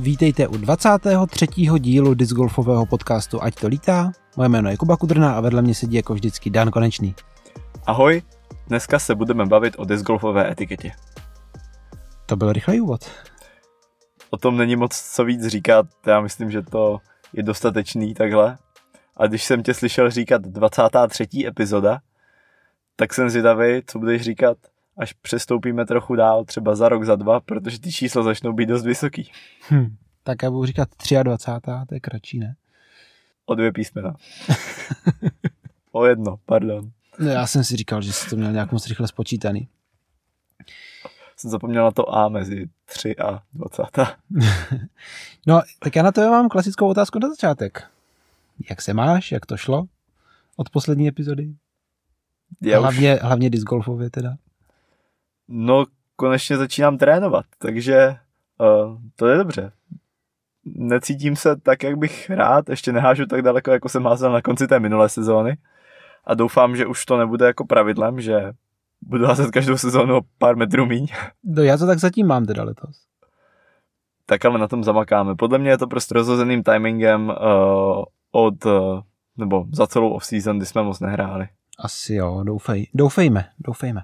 Vítejte u 23. dílu discgolfového podcastu Ať to lítá. Moje jméno je Kuba Kudrna a vedle mě sedí jako vždycky Dan Konečný. Ahoj, dneska se budeme bavit o discgolfové etiketě. To byl rychlý úvod. O tom není moc co víc říkat, já myslím, že to je dostatečný takhle. A když jsem tě slyšel říkat 23. epizoda, tak jsem zvědavý, co budeš říkat, až přestoupíme trochu dál, třeba za rok, za dva, protože ty čísla začnou být dost vysoký. Hm, tak já budu říkat 23. to je kratší, ne? O dvě písmena. o jedno, pardon. No, já jsem si říkal, že jsi to měl nějak moc rychle spočítaný. Jsem zapomněl na to A mezi 3 a 20. no, tak já na to mám klasickou otázku na začátek. Jak se máš, jak to šlo od poslední epizody? Já hlavně, už... hlavně disc teda. No, konečně začínám trénovat, takže uh, to je dobře. Necítím se tak, jak bych rád, ještě nehážu tak daleko, jako jsem házel na konci té minulé sezóny a doufám, že už to nebude jako pravidlem, že budu házet každou sezónu o pár metrů míň. No já to tak zatím mám teda letos. Tak ale na tom zamakáme. Podle mě je to prostě rozhozeným timingem uh, od, uh, nebo za celou off-season, kdy jsme moc nehráli. Asi jo, doufej, doufejme, doufejme.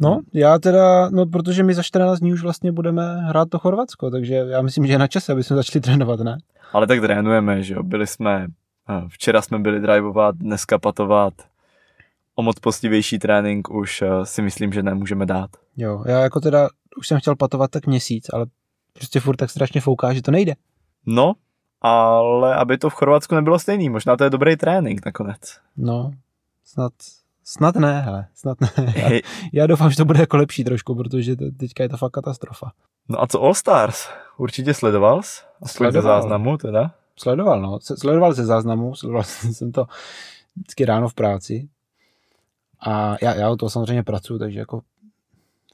No, já teda, no protože my za 14 dní už vlastně budeme hrát to Chorvatsko, takže já myslím, že je na čase, aby jsme začali trénovat, ne? Ale tak trénujeme, že jo, byli jsme, včera jsme byli drivovat, dneska patovat, o moc postivější trénink už si myslím, že nemůžeme dát. Jo, já jako teda už jsem chtěl patovat tak měsíc, ale prostě furt tak strašně fouká, že to nejde. No, ale aby to v Chorvatsku nebylo stejný, možná to je dobrý trénink nakonec. No, snad, snad ne, hele, snad ne. Já, já doufám, že to bude jako lepší trošku, protože to, teďka je to fakt katastrofa. No a co All Stars? Určitě sledoval jsi? Aspoň ze záznamu teda? Sledoval, no. Sledoval ze záznamu, sledoval jsem to vždycky ráno v práci. A já, já o toho samozřejmě pracuji, takže jako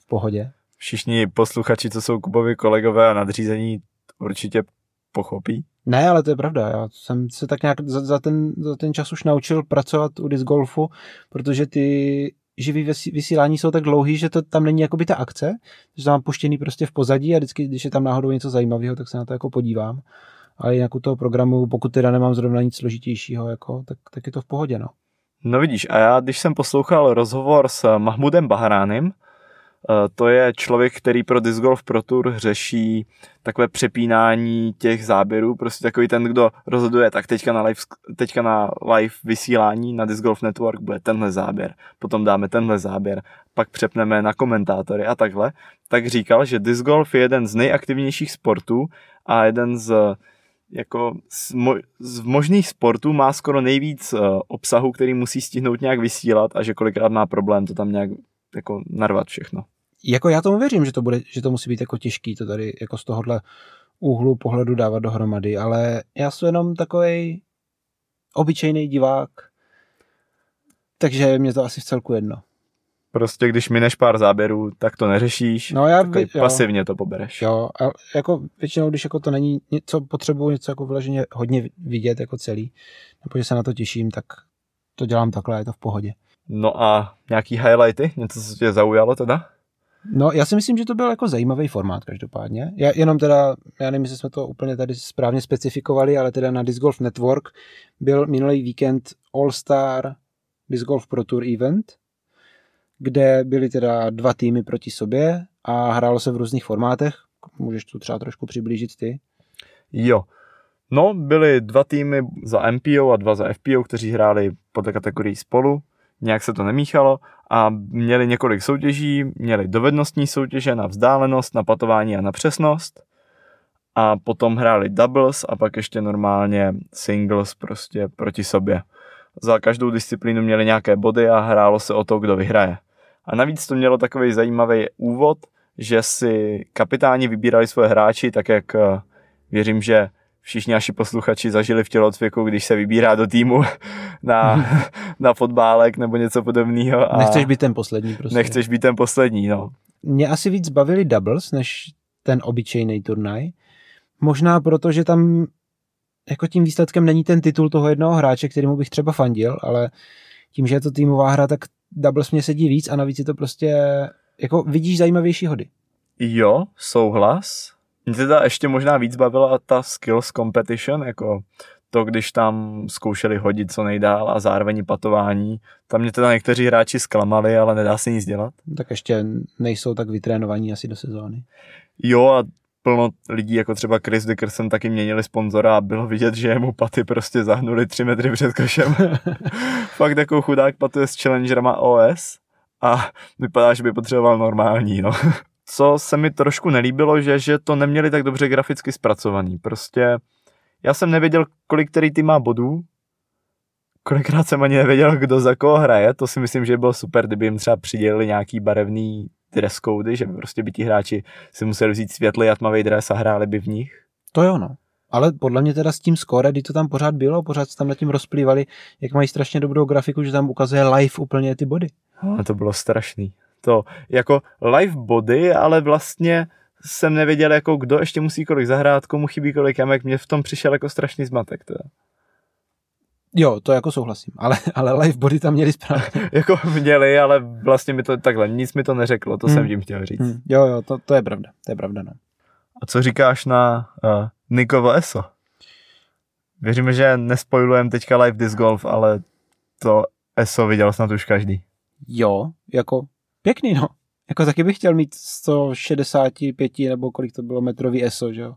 v pohodě. Všichni posluchači, co jsou Kubovi kolegové a nadřízení, určitě pochopí. Ne, ale to je pravda. Já jsem se tak nějak za, za, ten, za ten čas už naučil pracovat u disc golfu, protože ty živý vysílání jsou tak dlouhý, že to tam není jakoby ta akce, že to mám puštěný prostě v pozadí a vždycky, když je tam náhodou něco zajímavého, tak se na to jako podívám. Ale jinak u toho programu, pokud teda nemám zrovna nic složitějšího, jako, tak, tak je to v pohodě. No. no vidíš, a já když jsem poslouchal rozhovor s Mahmudem Bahránem, to je člověk, který pro Disc Golf Pro Tour řeší takové přepínání těch záběrů, prostě takový ten, kdo rozhoduje, tak teďka na live, teďka na live vysílání na Disc Golf Network bude tenhle záběr, potom dáme tenhle záběr, pak přepneme na komentátory a takhle, tak říkal, že Disc Golf je jeden z nejaktivnějších sportů a jeden z jako z, mo- z možných sportů má skoro nejvíc uh, obsahu, který musí stihnout nějak vysílat a že kolikrát má problém to tam nějak jako narvat všechno jako já tomu věřím, že to, bude, že to musí být jako těžký to tady jako z tohohle úhlu pohledu dávat dohromady, ale já jsem jenom takový obyčejný divák, takže mě to asi v celku jedno. Prostě když mineš pár záběrů, tak to neřešíš, no já, jo. pasivně to pobereš. Jo, a jako většinou, když jako to není něco, potřebuji něco jako vyloženě hodně vidět jako celý, nebo že se na to těším, tak to dělám takhle, je to v pohodě. No a nějaký highlighty? Něco, co tě zaujalo teda? No, já si myslím, že to byl jako zajímavý formát každopádně. Já jenom teda, já nevím, jestli jsme to úplně tady správně specifikovali, ale teda na Disc Golf Network byl minulý víkend All-Star Disc Golf Pro Tour event, kde byly teda dva týmy proti sobě a hrálo se v různých formátech. Můžeš tu třeba trošku přiblížit ty? Jo. No, byly dva týmy za MPO a dva za FPO, kteří hráli podle kategorii spolu nějak se to nemíchalo a měli několik soutěží, měli dovednostní soutěže na vzdálenost, na patování a na přesnost a potom hráli doubles a pak ještě normálně singles prostě proti sobě. Za každou disciplínu měli nějaké body a hrálo se o to, kdo vyhraje. A navíc to mělo takový zajímavý úvod, že si kapitáni vybírali svoje hráči, tak jak eh, věřím, že všichni naši posluchači zažili v tělocviku, když se vybírá do týmu na, na fotbálek nebo něco podobného. A nechceš být ten poslední prostě. Nechceš být ten poslední, no. Mě asi víc bavili doubles, než ten obyčejný turnaj. Možná proto, že tam jako tím výsledkem není ten titul toho jednoho hráče, kterýmu bych třeba fandil, ale tím, že je to týmová hra, tak doubles mě sedí víc a navíc je to prostě, jako vidíš zajímavější hody. Jo, souhlas. Mě teda ještě možná víc bavila ta skills competition, jako to, když tam zkoušeli hodit co nejdál a zároveň patování. Tam mě teda někteří hráči zklamali, ale nedá se nic dělat. Tak ještě nejsou tak vytrénovaní asi do sezóny. Jo a plno lidí, jako třeba Chris Dickerson, taky měnili sponzora a bylo vidět, že mu paty prostě zahnuli tři metry před košem. Fakt jako chudák patuje s challengerama OS a vypadá, že by potřeboval normální, no. Co se mi trošku nelíbilo, že, že to neměli tak dobře graficky zpracovaný. Prostě já jsem nevěděl, kolik který tým má bodů, kolikrát jsem ani nevěděl, kdo za koho hraje, to si myslím, že by bylo super, kdyby jim třeba přidělili nějaký barevný dress cody, že by prostě by ti hráči si museli vzít světlý a tmavý dres a hráli by v nich. To jo, no. Ale podle mě teda s tím skore, kdy to tam pořád bylo, pořád se tam nad tím rozplývali, jak mají strašně dobrou grafiku, že tam ukazuje live úplně ty body. A to bylo strašný. To jako live body, ale vlastně jsem nevěděl, jako kdo ještě musí kolik zahrát, komu chybí kolik jamek, mě v tom přišel jako strašný zmatek. Teda. Jo, to jako souhlasím, ale, ale live body tam měli správně. jako měli, ale vlastně mi to takhle, nic mi to neřeklo, to hmm. jsem tím chtěl říct. Hmm. Jo, jo, to, to je pravda, to je pravda, no. A co říkáš na uh, Nikovo ESO? Věříme, že nespojujeme teďka live disc golf, ale to ESO viděl snad už každý. Jo, jako pěkný, no. Jako taky bych chtěl mít 165 nebo kolik to bylo metrový ESO, že jo.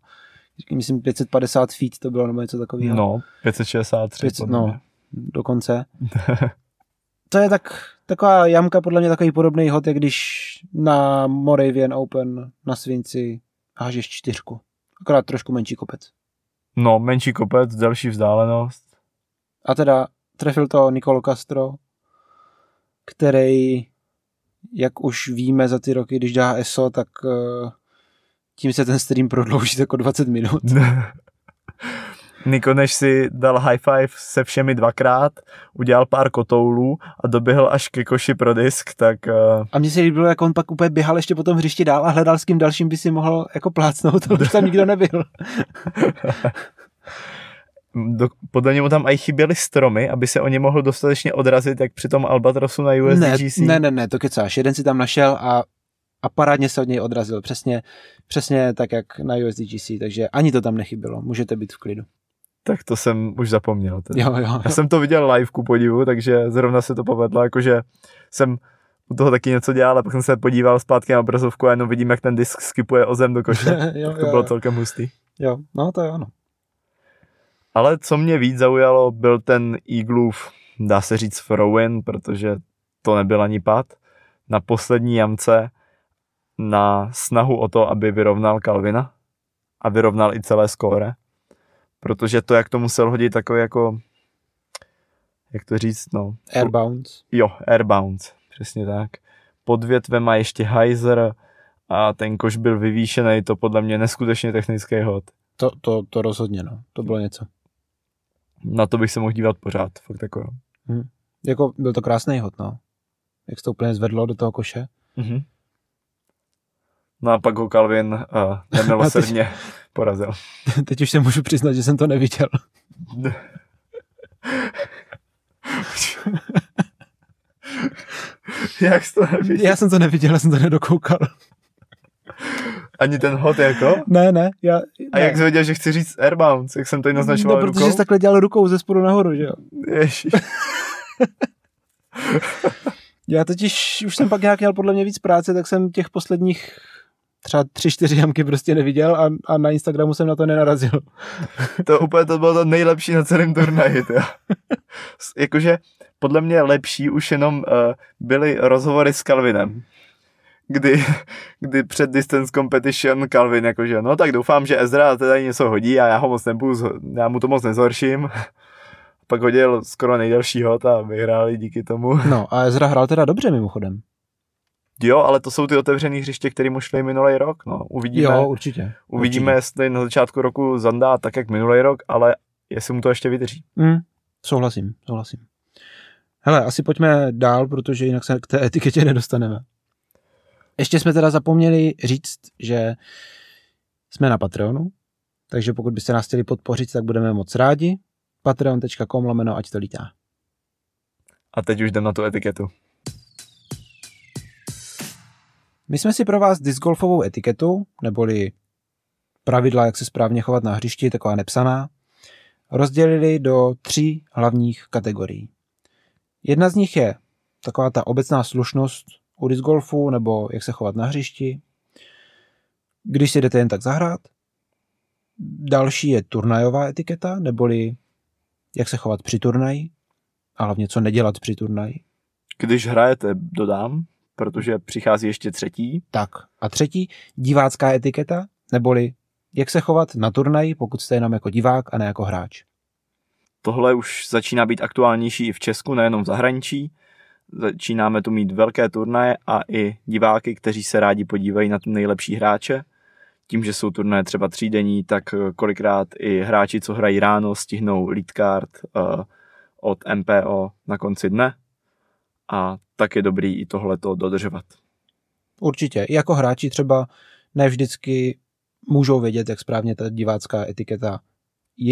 Myslím 550 feet to bylo nebo něco takového. No, 563. 500, no, dokonce. to je tak, taková jamka, podle mě takový podobný hod, jak když na Moravian Open na Svinci hážeš čtyřku. Akorát trošku menší kopec. No, menší kopec, delší vzdálenost. A teda trefil to Nicolo Castro, který jak už víme za ty roky, když dá ESO, tak uh, tím se ten stream prodlouží jako 20 minut. Niko, než si dal high five se všemi dvakrát, udělal pár kotoulů a doběhl až ke koši pro disk, tak... Uh... A mně se líbilo, jak on pak úplně běhal ještě po tom hřišti dál a hledal s kým dalším by si mohl jako plácnout, ale už tam nikdo nebyl. do, podle němu tam aj chyběly stromy, aby se o ně mohl dostatečně odrazit, jak při tom Albatrosu na USDGC. Ne, ne, ne, ne, to kecáš. Jeden si tam našel a, a parádně se od něj odrazil. Přesně, přesně tak, jak na USDGC, takže ani to tam nechybělo. Můžete být v klidu. Tak to jsem už zapomněl. Teda. Jo, jo. Já jsem to viděl live ku podivu, takže zrovna se to povedlo, jakože jsem u toho taky něco dělal a pak jsem se podíval zpátky na obrazovku a jenom vidím, jak ten disk skipuje o zem do koše. jo, to jo, bylo jo. celkem hustý. Jo, no to jo, no. Ale co mě víc zaujalo, byl ten Eagleův, dá se říct, throw-in, protože to nebyl ani pad. Na poslední jamce na snahu o to, aby vyrovnal Kalvina a vyrovnal i celé skóre. Protože to, jak to musel hodit takový jako, jak to říct, no. Airbounds. Jo, airbounds, přesně tak. Pod větvem a ještě Heiser a ten koš byl vyvýšený, to podle mě neskutečně technický hod. To, to, to rozhodně, no. To bylo něco na to bych se mohl dívat pořád, fakt jako. Hmm. Jako byl to krásný hod, no. Jak se to úplně zvedlo do toho koše. Mm-hmm. No a pak ho Calvin uh, nemilosrdně teď, porazil. Teď už se můžu přiznat, že jsem to neviděl. Jak jsi to neviděl? Já jsem to neviděl, já jsem to nedokoukal. Ani ten hot jako? Ne, ne. Já, ne. A jak jsi věděl, že chci říct airbounds, jak jsem to naznačoval No, protože jsi takhle dělal rukou ze spodu nahoru, že jo? Ježiš. já totiž už jsem pak nějak měl podle mě víc práce, tak jsem těch posledních třeba tři, čtyři jamky prostě neviděl a, a na Instagramu jsem na to nenarazil. to úplně to bylo to nejlepší na celém turnaji. Jakože podle mě lepší už jenom uh, byly rozhovory s Calvinem kdy, kdy před distance competition Calvin jakože, no tak doufám, že Ezra teda něco hodí a já ho moc nebudu, já mu to moc nezhorším. Pak hodil skoro nejdelší hod a vyhráli díky tomu. No a Ezra hrál teda dobře mimochodem. Jo, ale to jsou ty otevřené hřiště, které mu šly minulý rok. No, uvidíme, jo, určitě. Uvidíme, určitě. jestli na začátku roku zandá tak, jak minulý rok, ale jestli mu to ještě vydrží. Mm, souhlasím, souhlasím. Hele, asi pojďme dál, protože jinak se k té etiketě nedostaneme. Ještě jsme teda zapomněli říct, že jsme na Patreonu, takže pokud byste nás chtěli podpořit, tak budeme moc rádi. patreon.com lomeno ať to lítá. A teď už jdem na tu etiketu. My jsme si pro vás discgolfovou etiketu, neboli pravidla, jak se správně chovat na hřišti, taková nepsaná, rozdělili do tří hlavních kategorií. Jedna z nich je taková ta obecná slušnost u disc golfu, nebo jak se chovat na hřišti, když si jdete jen tak zahrát. Další je turnajová etiketa, neboli jak se chovat při turnaji a hlavně co nedělat při turnaji. Když hrajete, dodám, protože přichází ještě třetí. Tak a třetí, divácká etiketa, neboli jak se chovat na turnaji, pokud jste jenom jako divák a ne jako hráč. Tohle už začíná být aktuálnější i v Česku, nejenom v zahraničí. Začínáme tu mít velké turnaje a i diváky, kteří se rádi podívají na ty nejlepší hráče. Tím, že jsou turnaje třeba třídenní, tak kolikrát i hráči, co hrají ráno, stihnou lead card uh, od MPO na konci dne. A tak je dobrý i tohleto dodržovat. Určitě. I jako hráči třeba ne vždycky můžou vědět, jak správně ta divácká etiketa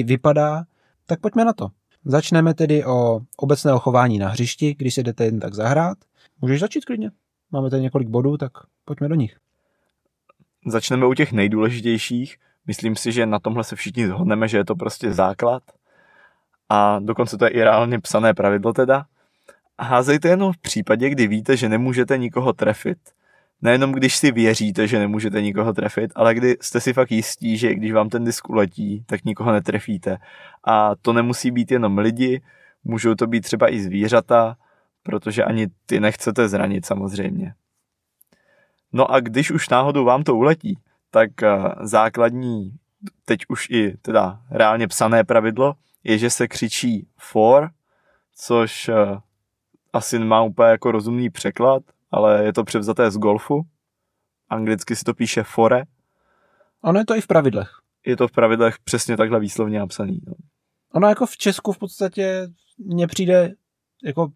vypadá, tak pojďme na to. Začneme tedy o obecného chování na hřišti, když se jdete jen tak zahrát. Můžeš začít klidně. Máme tady několik bodů, tak pojďme do nich. Začneme u těch nejdůležitějších. Myslím si, že na tomhle se všichni zhodneme, že je to prostě základ. A dokonce to je i reálně psané pravidlo teda. Házejte jenom v případě, kdy víte, že nemůžete nikoho trefit nejenom když si věříte, že nemůžete nikoho trefit, ale kdy jste si fakt jistí, že když vám ten disk uletí, tak nikoho netrefíte. A to nemusí být jenom lidi, můžou to být třeba i zvířata, protože ani ty nechcete zranit samozřejmě. No a když už náhodou vám to uletí, tak eh, základní, teď už i teda reálně psané pravidlo, je, že se křičí for, což eh, asi má úplně jako rozumný překlad, ale je to převzaté z golfu. Anglicky si to píše fore. Ono je to i v pravidlech. Je to v pravidlech přesně takhle výslovně napsaný. No. Ono jako v Česku v podstatě mně přijde jako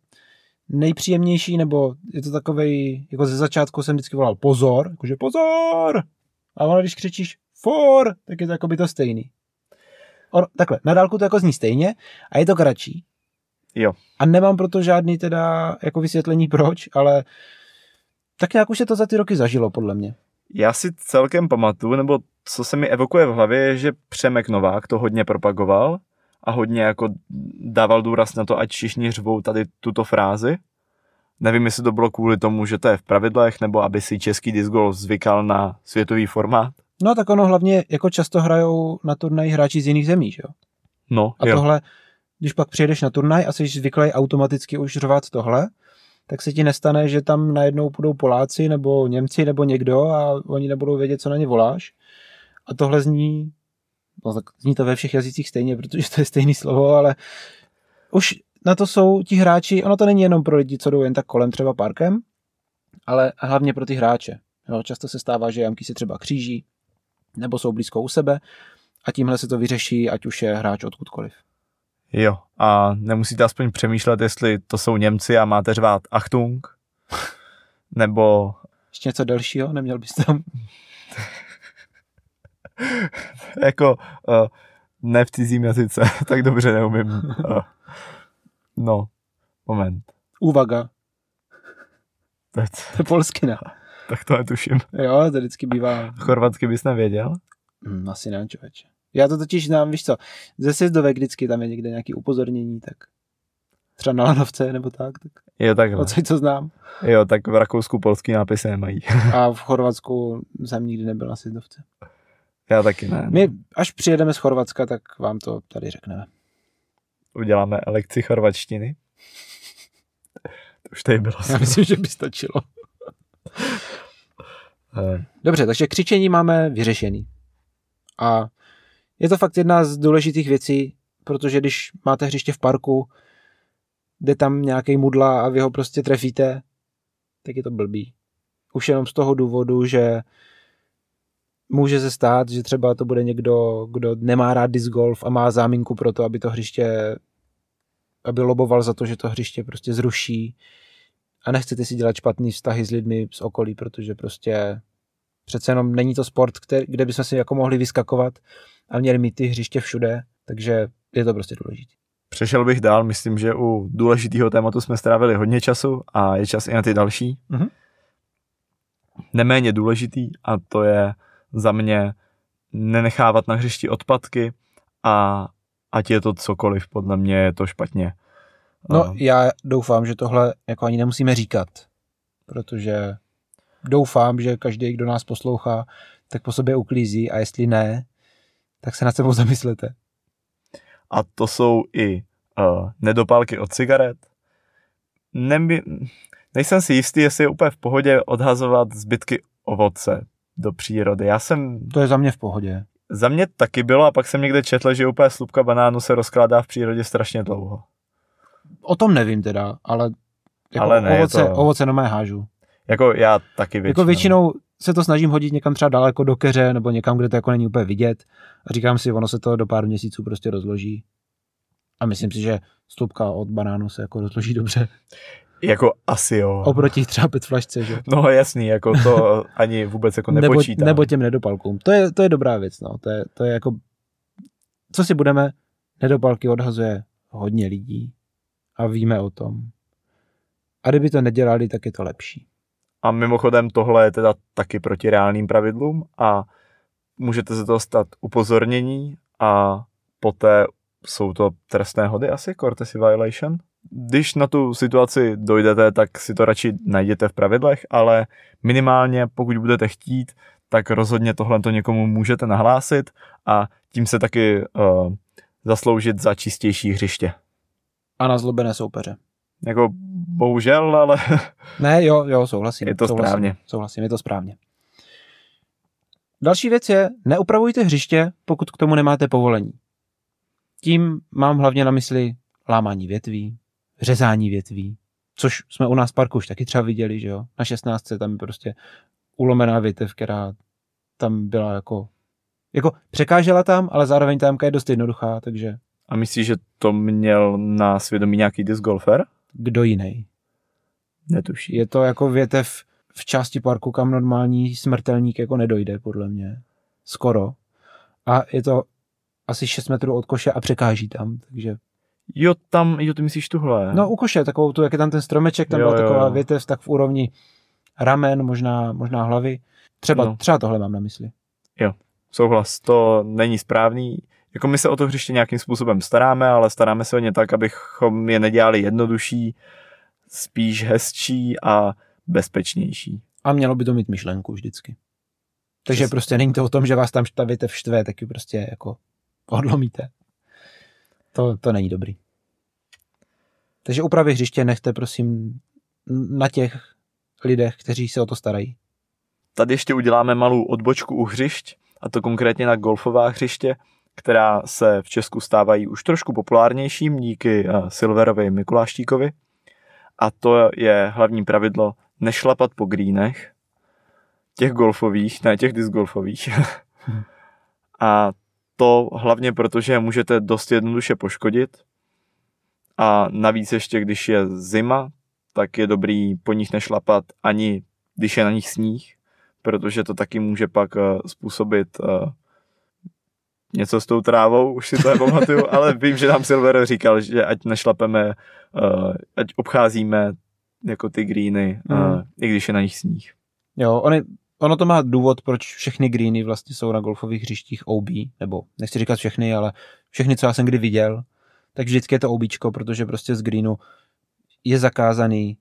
nejpříjemnější, nebo je to takový, jako ze začátku jsem vždycky volal pozor, jakože pozor! A ono, když křičíš for, tak je to jako by to stejný. Ono, takhle, na dálku to jako zní stejně a je to kratší. Jo. A nemám proto žádný teda jako vysvětlení proč, ale tak nějak už se to za ty roky zažilo, podle mě. Já si celkem pamatuju, nebo co se mi evokuje v hlavě, je, že Přemek Novák to hodně propagoval a hodně jako dával důraz na to, ať všichni řvou tady tuto frázi. Nevím, jestli to bylo kvůli tomu, že to je v pravidlech, nebo aby si český disc golf zvykal na světový formát. No tak ono hlavně jako často hrajou na turnaji hráči z jiných zemí, že jo? No, A jo. tohle, když pak přijedeš na turnaj a jsi zvyklý automaticky už řvat tohle, tak se ti nestane, že tam najednou budou Poláci nebo Němci nebo někdo a oni nebudou vědět, co na ně voláš. A tohle zní, no tak zní to ve všech jazycích stejně, protože to je stejný slovo, ale už na to jsou ti hráči, ono to není jenom pro lidi, co jdou jen tak kolem třeba parkem, ale hlavně pro ty hráče. Jo, často se stává, že jamky se třeba kříží, nebo jsou blízko u sebe a tímhle se to vyřeší, ať už je hráč odkudkoliv. Jo, a nemusíte aspoň přemýšlet, jestli to jsou Němci a máte řvát Achtung, nebo Ještě něco dalšího? Neměl bys tam? jako uh, ne v cizím jazyce, tak dobře neumím. Uh, no, moment. Úvaga. To je polskina. tak to netuším. Jo, to vždycky bývá. Chorvatsky bys nevěděl? Hm, asi ne, člověče. Já to totiž znám, víš co, ze sjezdovek vždycky tam je někde nějaký upozornění, tak třeba na lanovce nebo tak, tak Jo, takhle. odsaď co znám. Jo, tak v Rakousku polský nápisy nemají. A v Chorvatsku jsem nikdy nebyl na sjezdovce. Já taky ne. My, až přijedeme z Chorvatska, tak vám to tady řekneme. Uděláme lekci chorvačtiny. To už tady bylo. Já myslím, že by stačilo. Eh, Dobře, takže křičení máme vyřešený. A je to fakt jedna z důležitých věcí, protože když máte hřiště v parku, jde tam nějaký mudla a vy ho prostě trefíte, tak je to blbý. Už jenom z toho důvodu, že může se stát, že třeba to bude někdo, kdo nemá rád disc golf a má záminku pro to, aby to hřiště, aby loboval za to, že to hřiště prostě zruší a nechcete si dělat špatný vztahy s lidmi z okolí, protože prostě přece jenom není to sport, který, kde bychom si jako mohli vyskakovat a měli mít ty hřiště všude, takže je to prostě důležité. Přešel bych dál, myslím, že u důležitého tématu jsme strávili hodně času a je čas i na ty další. Mhm. Neméně důležitý a to je za mě nenechávat na hřišti odpadky a ať je to cokoliv, podle mě je to špatně. No, Uh, já doufám, že tohle jako ani nemusíme říkat, protože doufám, že každý, kdo nás poslouchá, tak po sobě uklízí a jestli ne, tak se nad sebou zamyslete. a to jsou i uh, nedopálky od cigaret. Neby, nejsem si jistý, jestli je úplně v pohodě odhazovat zbytky ovoce do přírody. Já jsem, To je za mě v pohodě. za mě taky bylo a pak jsem někde četl, že úplně slupka banánu se rozkládá v přírodě strašně dlouho. O tom nevím teda, ale, jako Ale ne, ovoce, to- ovoce nomé hážu. Jako já taky většinou. Jako většinou se to snažím hodit někam třeba daleko do keře nebo někam, kde to jako není úplně vidět a říkám si, ono se to do pár měsíců prostě rozloží. A myslím si, že slupka od banánu se jako rozloží dobře. Jako asi jo. Oproti třeba pet flašce, že? No jasný, jako to ani vůbec jako nebo, nepočítám. nebo těm nedopalkům. To je, to je dobrá věc, no. To je, to je jako, co si budeme, nedopalky odhazuje hodně lidí a víme o tom. A kdyby to nedělali, tak je to lepší. A mimochodem tohle je teda taky proti reálným pravidlům a můžete se toho stát upozornění a poté jsou to trestné hody asi, courtesy violation. Když na tu situaci dojdete, tak si to radši najděte v pravidlech, ale minimálně pokud budete chtít, tak rozhodně tohle to někomu můžete nahlásit a tím se taky uh, zasloužit za čistější hřiště. A na zlobené soupeře. Jako bohužel, ale Ne, jo, jo, souhlasím. Je to souhlasím, správně. Souhlasím, je to správně. Další věc je, neupravujte hřiště, pokud k tomu nemáte povolení. Tím mám hlavně na mysli lámání větví, řezání větví, což jsme u nás v parku už taky třeba viděli, že jo. Na 16. tam je prostě ulomená větev, která tam byla jako, jako překážela tam, ale zároveň ta jamka je dost jednoduchá, takže a myslíš, že to měl na svědomí nějaký disc golfer? Kdo jiný? Netuší. Je to jako větev v části parku, kam normální smrtelník jako nedojde, podle mě. Skoro. A je to asi 6 metrů od koše a překáží tam, takže... Jo, tam, jo, ty myslíš tuhle. No u koše, takovou tu, jak je tam ten stromeček, tam Jo, byla jo, taková jo. větev tak v úrovni ramen, možná, možná hlavy. Třeba, No. třeba tohle mám na mysli. Souhlas, to není správný. Jako my se o to hřiště nějakým způsobem staráme, ale staráme se o ně tak, abychom je nedělali jednodušší, spíš hezčí a bezpečnější. A mělo by to mít myšlenku vždycky. Takže Přesně. prostě není to o tom, že vás tam ta větev štve, tak ji prostě jako odlomíte. To, to není dobrý. Takže úpravy hřiště nechte prosím na těch lidech, kteří se o to starají. Tady ještě uděláme malou odbočku u hřišť, a to konkrétně na golfová hřiště, která se v Česku stávají už trošku populárnějším díky eh, Silverovi Mikuláštíkovi. A to je hlavní pravidlo nešlapat po greenech, těch golfových, ne těch disc golfových. a to hlavně proto, že můžete dost jednoduše poškodit. A navíc ještě, když je zima, tak je dobrý po nich nešlapat ani když je na nich sníh, protože to taky může pak uh, způsobit uh, něco s tou trávou, už si to nepamatuju, ale vím, že nám Silver říkal, že ať nešlapeme, uh, ať obcházíme jako ty greeny, uh, Hmm. i když je na nich sníh. Jo, ony, ono to má důvod, proč všechny greeny vlastně jsou na golfových hřištích OB, nebo nechci říkat všechny, ale všechny, co já jsem kdy viděl, tak vždycky je to OBčko, protože prostě z greenu je zakázaný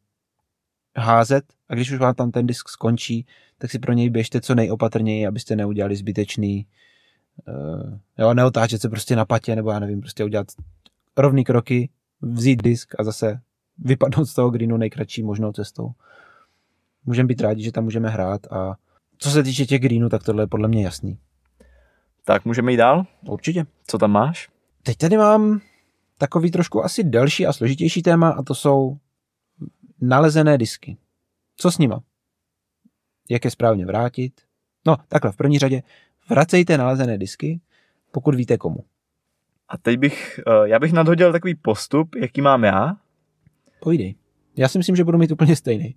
házet a když už vám tam ten disk skončí, tak si pro něj běžte co nejopatrněji, abyste neudělali zbytečný uh, jo, neotáčet se prostě na patě, nebo já nevím, prostě udělat rovný kroky, vzít disk a zase vypadnout z toho greenu nejkratší možnou cestou. Můžeme být rádi, že tam můžeme hrát a co se týče těch greenů, tak tohle je podle mě jasný. Tak můžeme jít dál? Určitě. Co tam máš? Teď tady mám takový trošku asi delší a složitější téma a to jsou nalezené disky. Co s nima? Jak je správně vrátit? No, takhle, v první řadě vracejte nalezené disky, pokud víte komu. A teď bych, uh, já bych nadhodil takový postup, jaký mám já. Povídej. Já si myslím, že budu mít úplně stejný.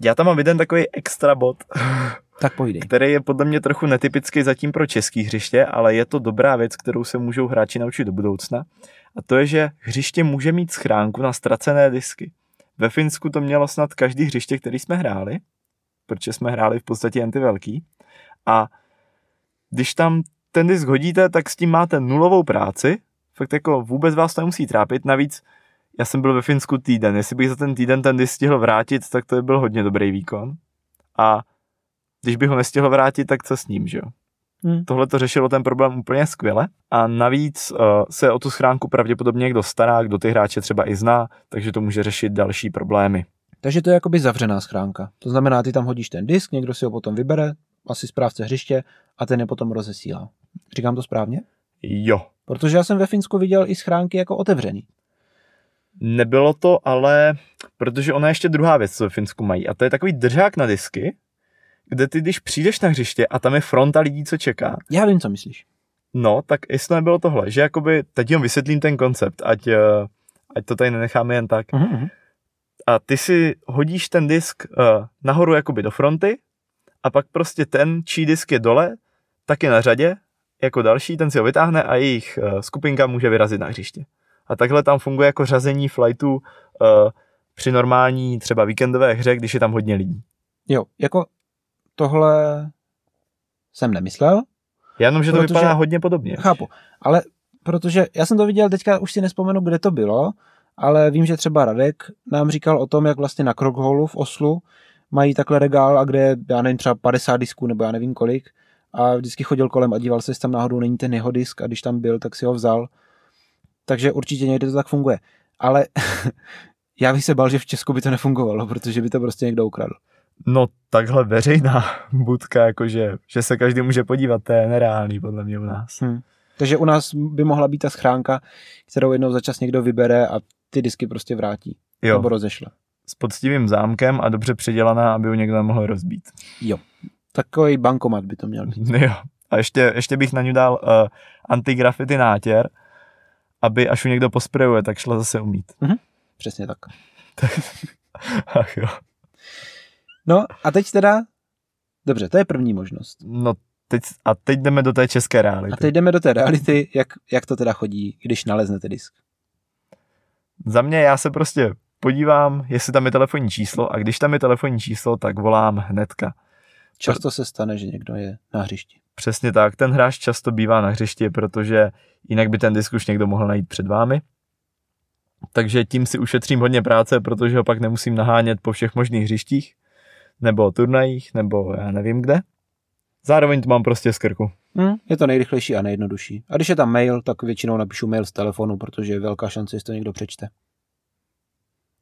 Já tam mám jeden takový extra bod, Tak povídej. který je podle mě trochu netypický zatím pro český hřiště, ale je to dobrá věc, kterou se můžou hráči naučit do budoucna. A to je, že hřiště může mít schránku na ztracené disky. Ve Finsku to mělo snad každý hřiště, který jsme hráli, protože jsme hráli v podstatě jen ty velký. A když tam ten disk hodíte, tak s tím máte nulovou práci, fakt jako vůbec vás to nemusí trápit, navíc já jsem byl ve Finsku týden, jestli bych za ten týden ten disk stihl vrátit, tak to by byl hodně dobrý výkon. A když bych ho nestihl vrátit, tak co s ním, že jo? Hmm. Tohle to řešilo ten problém úplně skvěle a navíc uh, se o tu schránku pravděpodobně někdo stará, kdo ty hráče třeba i zná, takže to může řešit další problémy. Takže to je jakoby zavřená schránka. To znamená, ty tam hodíš ten disk, někdo si ho potom vybere, asi správce hřiště a ten je potom rozesílá. Říkám to správně? Jo. Protože já jsem ve Finsku viděl i schránky jako otevřený. Nebylo to, ale protože ona je ještě druhá věc, co ve Finsku mají, a to je takový držák na disky, kde ty, když přijdeš na hřiště a tam je fronta lidí, co čeká. Já vím, co myslíš. No, tak jestli to nebylo tohle, že jakoby, teď jenom vysvětlím ten koncept, ať, eh, ať to tady nenecháme jen tak. Uh-huh. A ty si hodíš ten disk uh, nahoru jakoby do fronty a pak prostě ten, čí disk je dole, tak je na řadě, jako další, ten si ho vytáhne a jejich uh, skupinka může vyrazit na hřiště. A takhle tam funguje jako řazení flightů uh, při normální třeba víkendové hře, když je tam hodně lidí. Jo, jako tohle jsem nemyslel. Já jenom, že to protože, vypadá hodně podobně. Chápu, ale protože já jsem to viděl, teďka už si nespomenu, kde to bylo, ale vím, že třeba Radek nám říkal o tom, jak vlastně na Krokhollu v Oslu mají takhle regál a kde je, já nevím, třeba 50 disků nebo já nevím kolik a vždycky chodil kolem a díval se, jestli tam náhodou není ten jeho disk a když tam byl, tak si ho vzal. Takže určitě někde to tak funguje. Ale já bych se bal, že v Česku by to nefungovalo, protože by to prostě někdo ukradl. No takhle veřejná budka, jakože, že se každý může podívat, to je nereálný podle mě u nás. Hmm. Takže u nás by mohla být ta schránka, kterou jednou za čas někdo vybere a ty disky prostě vrátí. Jo. Nebo rozešle. S poctivým zámkem a dobře předělaná, aby ho někdo nemohl rozbít. Jo. Takový bankomat by to měl být. Jo. A ještě, ještě bych na ní dal uh, antigrafity nátěr, aby až u někdo posprejuje, tak šla zase umít. Mhm. Přesně tak. Ach jo. No a teď teda, dobře, to je první možnost. No teď, a teď jdeme do té české reality. A teď jdeme do té reality, jak, jak to teda chodí, když naleznete disk. Za mě já se prostě podívám, jestli tam je telefonní číslo a když tam je telefonní číslo, tak volám hnedka. Často se stane, že někdo je na hřišti. Přesně tak, ten hráč často bývá na hřišti, protože jinak by ten disk už někdo mohl najít před vámi. Takže tím si ušetřím hodně práce, protože ho pak nemusím nahánět po všech možných hřištích nebo turnajích, nebo já nevím kde. Zároveň to mám prostě z krku. Hmm, je to nejrychlejší a nejjednodušší. A když je tam mail, tak většinou napíšu mail z telefonu, protože je velká šance, že to někdo přečte.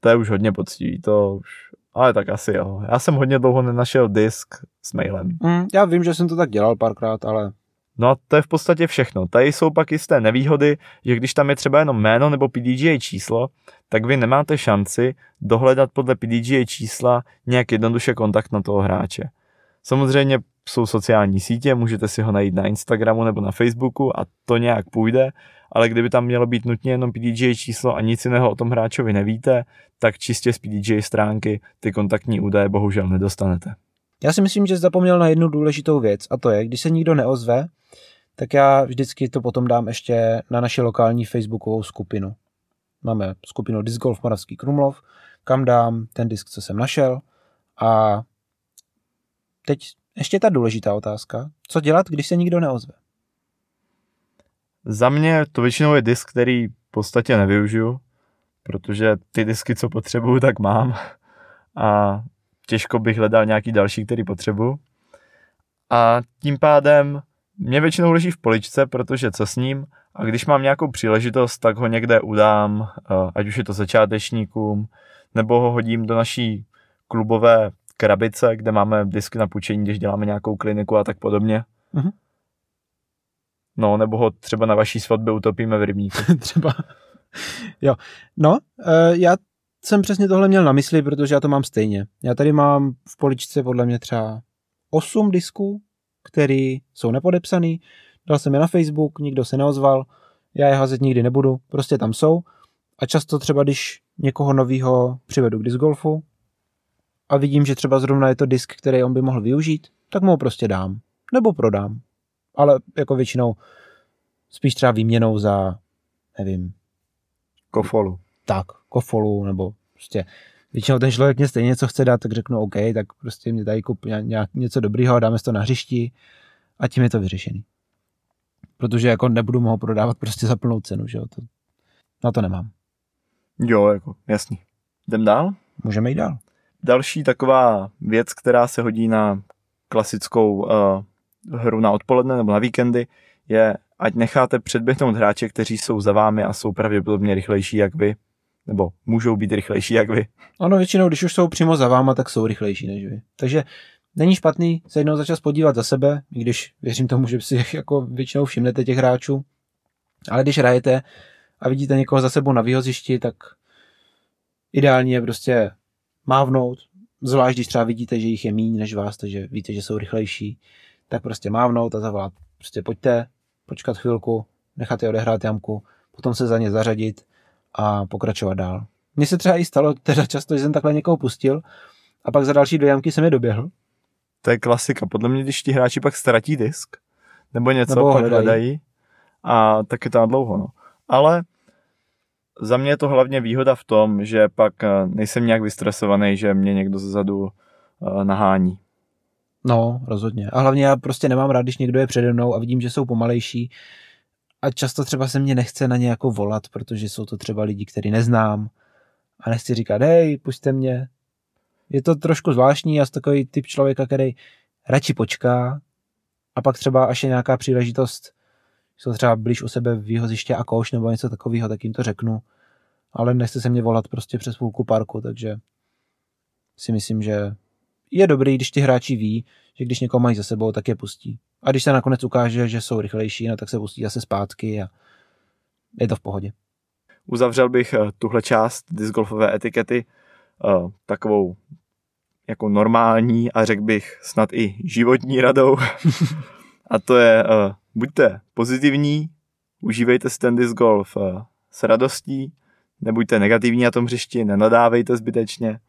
To je už hodně poctivý, to už... Ale tak asi jo. Já jsem hodně dlouho nenašel disk s mailem. Hmm, já vím, že jsem to tak dělal párkrát, ale No a to je v podstatě všechno. Tady jsou pak jisté nevýhody, že když tam je třeba jenom jméno nebo PDGA číslo, tak vy nemáte šanci dohledat podle PDGA čísla nějak jednoduše kontakt na toho hráče. Samozřejmě jsou sociální sítě, můžete si ho najít na Instagramu nebo na Facebooku a to nějak půjde, ale kdyby tam mělo být nutně jenom PDGA číslo a nic jiného o tom hráčovi nevíte, tak čistě z PDGA stránky ty kontaktní údaje bohužel nedostanete. Já si myslím, že zapomněl na jednu důležitou věc a to je, když se nikdo neozve, tak já vždycky to potom dám ještě na naši lokální facebookovou skupinu. Máme skupinu Disc Golf Moravský Krumlov, kam dám ten disk, co jsem našel. A teď ještě ta důležitá otázka. Co dělat, když se nikdo neozve? Za mě to většinou je disk, který v podstatě nevyužiju, protože ty disky, co potřebuju, tak mám. A těžko bych hledal nějaký další, který potřebuju. A tím pádem mě většinou leží v poličce, protože co s ním? A když mám nějakou příležitost, tak ho někde udám, eh, ať už je to začátečníkům, nebo ho hodím do naší klubové krabice, kde máme disky na půjčení, když děláme nějakou kliniku a tak podobně. Uh-huh. No, nebo ho třeba na vaší svatbě utopíme v rybníku. třeba. Jo. No, uh, já jsem přesně tohle měl na mysli, protože já to mám stejně. Já tady mám v poličce podle mě třeba 8 disků, který jsou nepodepsaný. Dal jsem je na Facebook, nikdo se neozval, já je házet nikdy nebudu, prostě tam jsou. A často třeba, když někoho novýho přivedu k disc golfu a vidím, že třeba zrovna je to disk, který on by mohl využít, tak mu ho prostě dám. Nebo prodám. Ale jako většinou spíš třeba výměnou za, nevím. Kofolu. Tak, kofolu, nebo prostě většinou ten člověk mě stejně něco chce dát, tak řeknu OK, tak prostě mě tady kup nějak něco dobrýho, dáme to na hřišti a tím je to vyřešený. protože jako nebudu mohl prodávat prostě za plnou cenu, že jo, to, na to nemám. Jo, jako jasný. Jdem dál? Můžeme jít dál. Další taková věc, která se hodí na klasickou uh, hru na odpoledne nebo na víkendy, je, ať necháte předběhnout hráče, kteří jsou za vámi a jsou pravděpodobně rychlejší jak vy, nebo můžou být rychlejší jak vy. Ano, většinou, když už jsou přímo za váma, tak jsou rychlejší než vy. Takže není špatný se jednou začas podívat za sebe, i když věřím tomu, že si jako většinou všimnete těch hráčů. Ale když hrajete a vidíte někoho za sebou na výhozišti, tak ideální je prostě mávnout, zvlášť když třeba vidíte, že jich je méně než vás, takže víte, že jsou rychlejší, tak prostě mávnout a zavolat. Prostě pojďte, počkat chvilku, nechat je odehrát jamku, potom se za ně zařadit a pokračovat dál. Mně se třeba i stalo teda často, že jsem takhle někoho pustil a pak za další dvě jamky jsem je doběhl. To je klasika. Podle mě, když ti hráči pak ztratí disk, nebo něco, Nebo pak hledají. hledají, a tak je to dlouho. No. Ale za mě je to hlavně výhoda v tom, že pak eh, nejsem nějak vystresovaný, že mě někdo zezadu eh, nahání. No, rozhodně. A hlavně já prostě nemám rád, když někdo je přede mnou a vidím, že jsou pomalejší. A často třeba se mě nechce na ně jako volat, protože jsou to třeba lidi, který neznám. A nechci říkat, hej, puste mě. Je to trošku zvláštní, já jsem takový typ člověka, který radši počká a pak třeba, až je nějaká příležitost, jsou třeba blíž u sebe výhoziště a koš nebo něco takového, tak jim to řeknu. Ale nechce se mě volat prostě přes půlku parku, takže si myslím, že je dobrý, když ti hráči ví, že když někoho mají za sebou, tak je pustí. A když se nakonec ukáže, že jsou rychlejší, no, tak se pustí zase zpátky a je to v pohodě. Uzavřel bych eh, tuhle část discgolfové etikety eh, takovou jako normální a řekl bych snad i životní radou. a to je, uh, buďte pozitivní, užívejte si ten disc golf uh, s radostí, nebuďte negativní na tom hřišti, nenadávejte zbytečně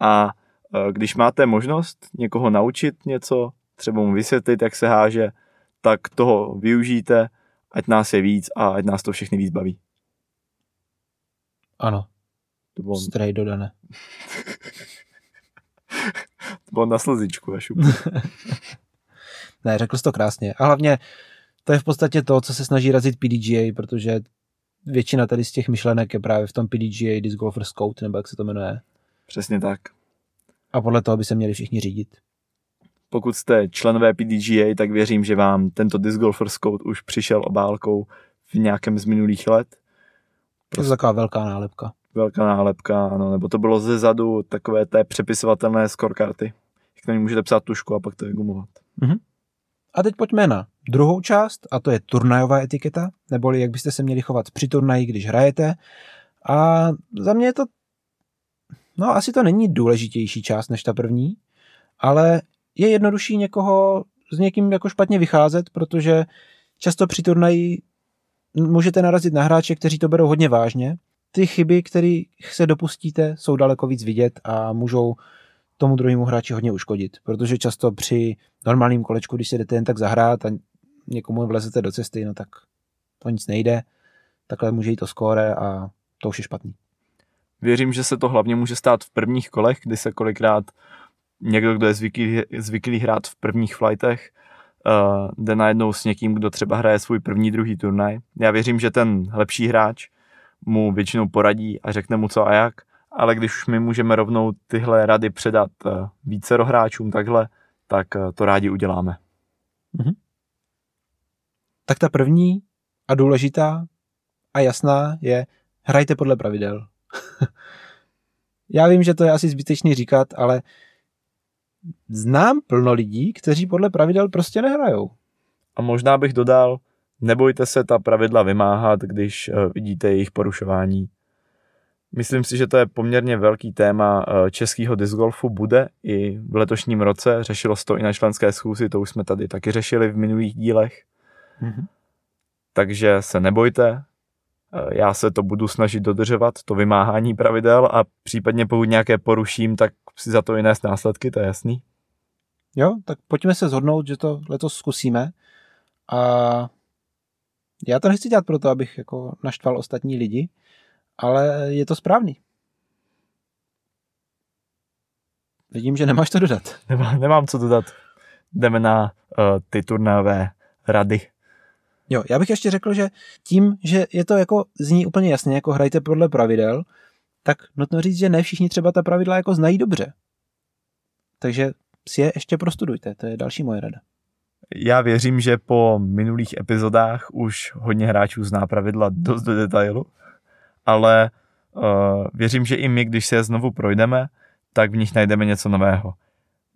a uh, když máte možnost někoho naučit něco, třeba mu vysvětlit, jak se háže, tak toho využijte, ať nás je víc a ať nás to všechny víc baví. Ano, To bylo, strej dodané. to bylo na slzičku až Ne, řekl jsi to krásně. A hlavně to je v podstatě to, co se snaží razit PDGA, protože většina tady z těch myšlenek je právě v tom PDGA Disc Golfers Code, nebo jak se to jmenuje. Přesně tak. A podle toho by se měli všichni řídit. Pokud jste členové PDGA, tak věřím, že vám tento Disc Golfers Code už přišel obálkou v nějakém z minulých let. To je taková velká nálepka. Velká nálepka, ano, nebo to bylo ze zadu takové té přepisovatelné scorekarty. Jak na ní můžete psát tušku a pak to gumovat. A teď pojďme na druhou část, a to je turnajová etiketa, neboli jak byste se měli chovat při turnaji, když hrajete. A za mě je to, no asi to není důležitější část než ta první, ale je jednodušší někoho s někým jako špatně vycházet, protože často při turnaji můžete narazit na hráče, kteří to berou hodně vážně. Ty chyby, které se dopustíte, jsou daleko víc vidět a můžou tomu druhému hráči hodně uškodit, protože často při normálním kolečku, když si jdete jen tak zahrát a někomu vlezete do cesty, no tak to nic nejde, takhle může jít to skóre a to už je špatný. Věřím, že se to hlavně může stát v prvních kolech, kdy se kolikrát někdo, kdo je zvyklý, zvyklý hrát v prvních flightech, uh, jde najednou s někým, kdo třeba hraje svůj první, druhý turnaj. Já věřím, že ten lepší hráč mu většinou poradí a řekne mu co a jak, ale když už my můžeme rovnou tyhle rady předat uh, vícero hráčům takhle, tak uh, to rádi uděláme. Tak ta první a důležitá a jasná je hrajte podle pravidel. Já vím, že to je asi zbytečný říkat, ale znám plno lidí, kteří podle pravidel prostě nehrajou. A možná bych dodal, nebojte se ta pravidla vymáhat, když uh, vidíte jejich porušování. Myslím si, že to je poměrně velký téma uh, českého discgolfu bude i v letošním roce. Řešilo se to i na členské schůzi, to už jsme tady taky řešili v minulých dílech. Mhm. Takže se nebojte, Uh, já se to budu snažit dodržovat, to vymáhání pravidel a případně pokud nějaké poruším, tak si za to i nést následky, to je jasný. Jo, tak pojďme se zhodnout, že to letos zkusíme. A já to nechci dělat proto, abych jako naštval ostatní lidi, ale je to správný. Vidím, že nemáš to dodat. Nemám, nemám co dodat. Jdeme na uh, ty turnajové rady. Jo, já bych ještě řekl, že tím, že je to jako zní úplně jasně, jako hrajte podle pravidel, tak nutno říct, že ne všichni třeba ta pravidla jako znají dobře. Takže si je ještě prostudujte, to je další moje rada. Já věřím, že po minulých epizodách už hodně hráčů zná pravidla dost do detailu, ale uh, věřím, že i my, když se je znovu projdeme, tak v nich najdeme něco nového.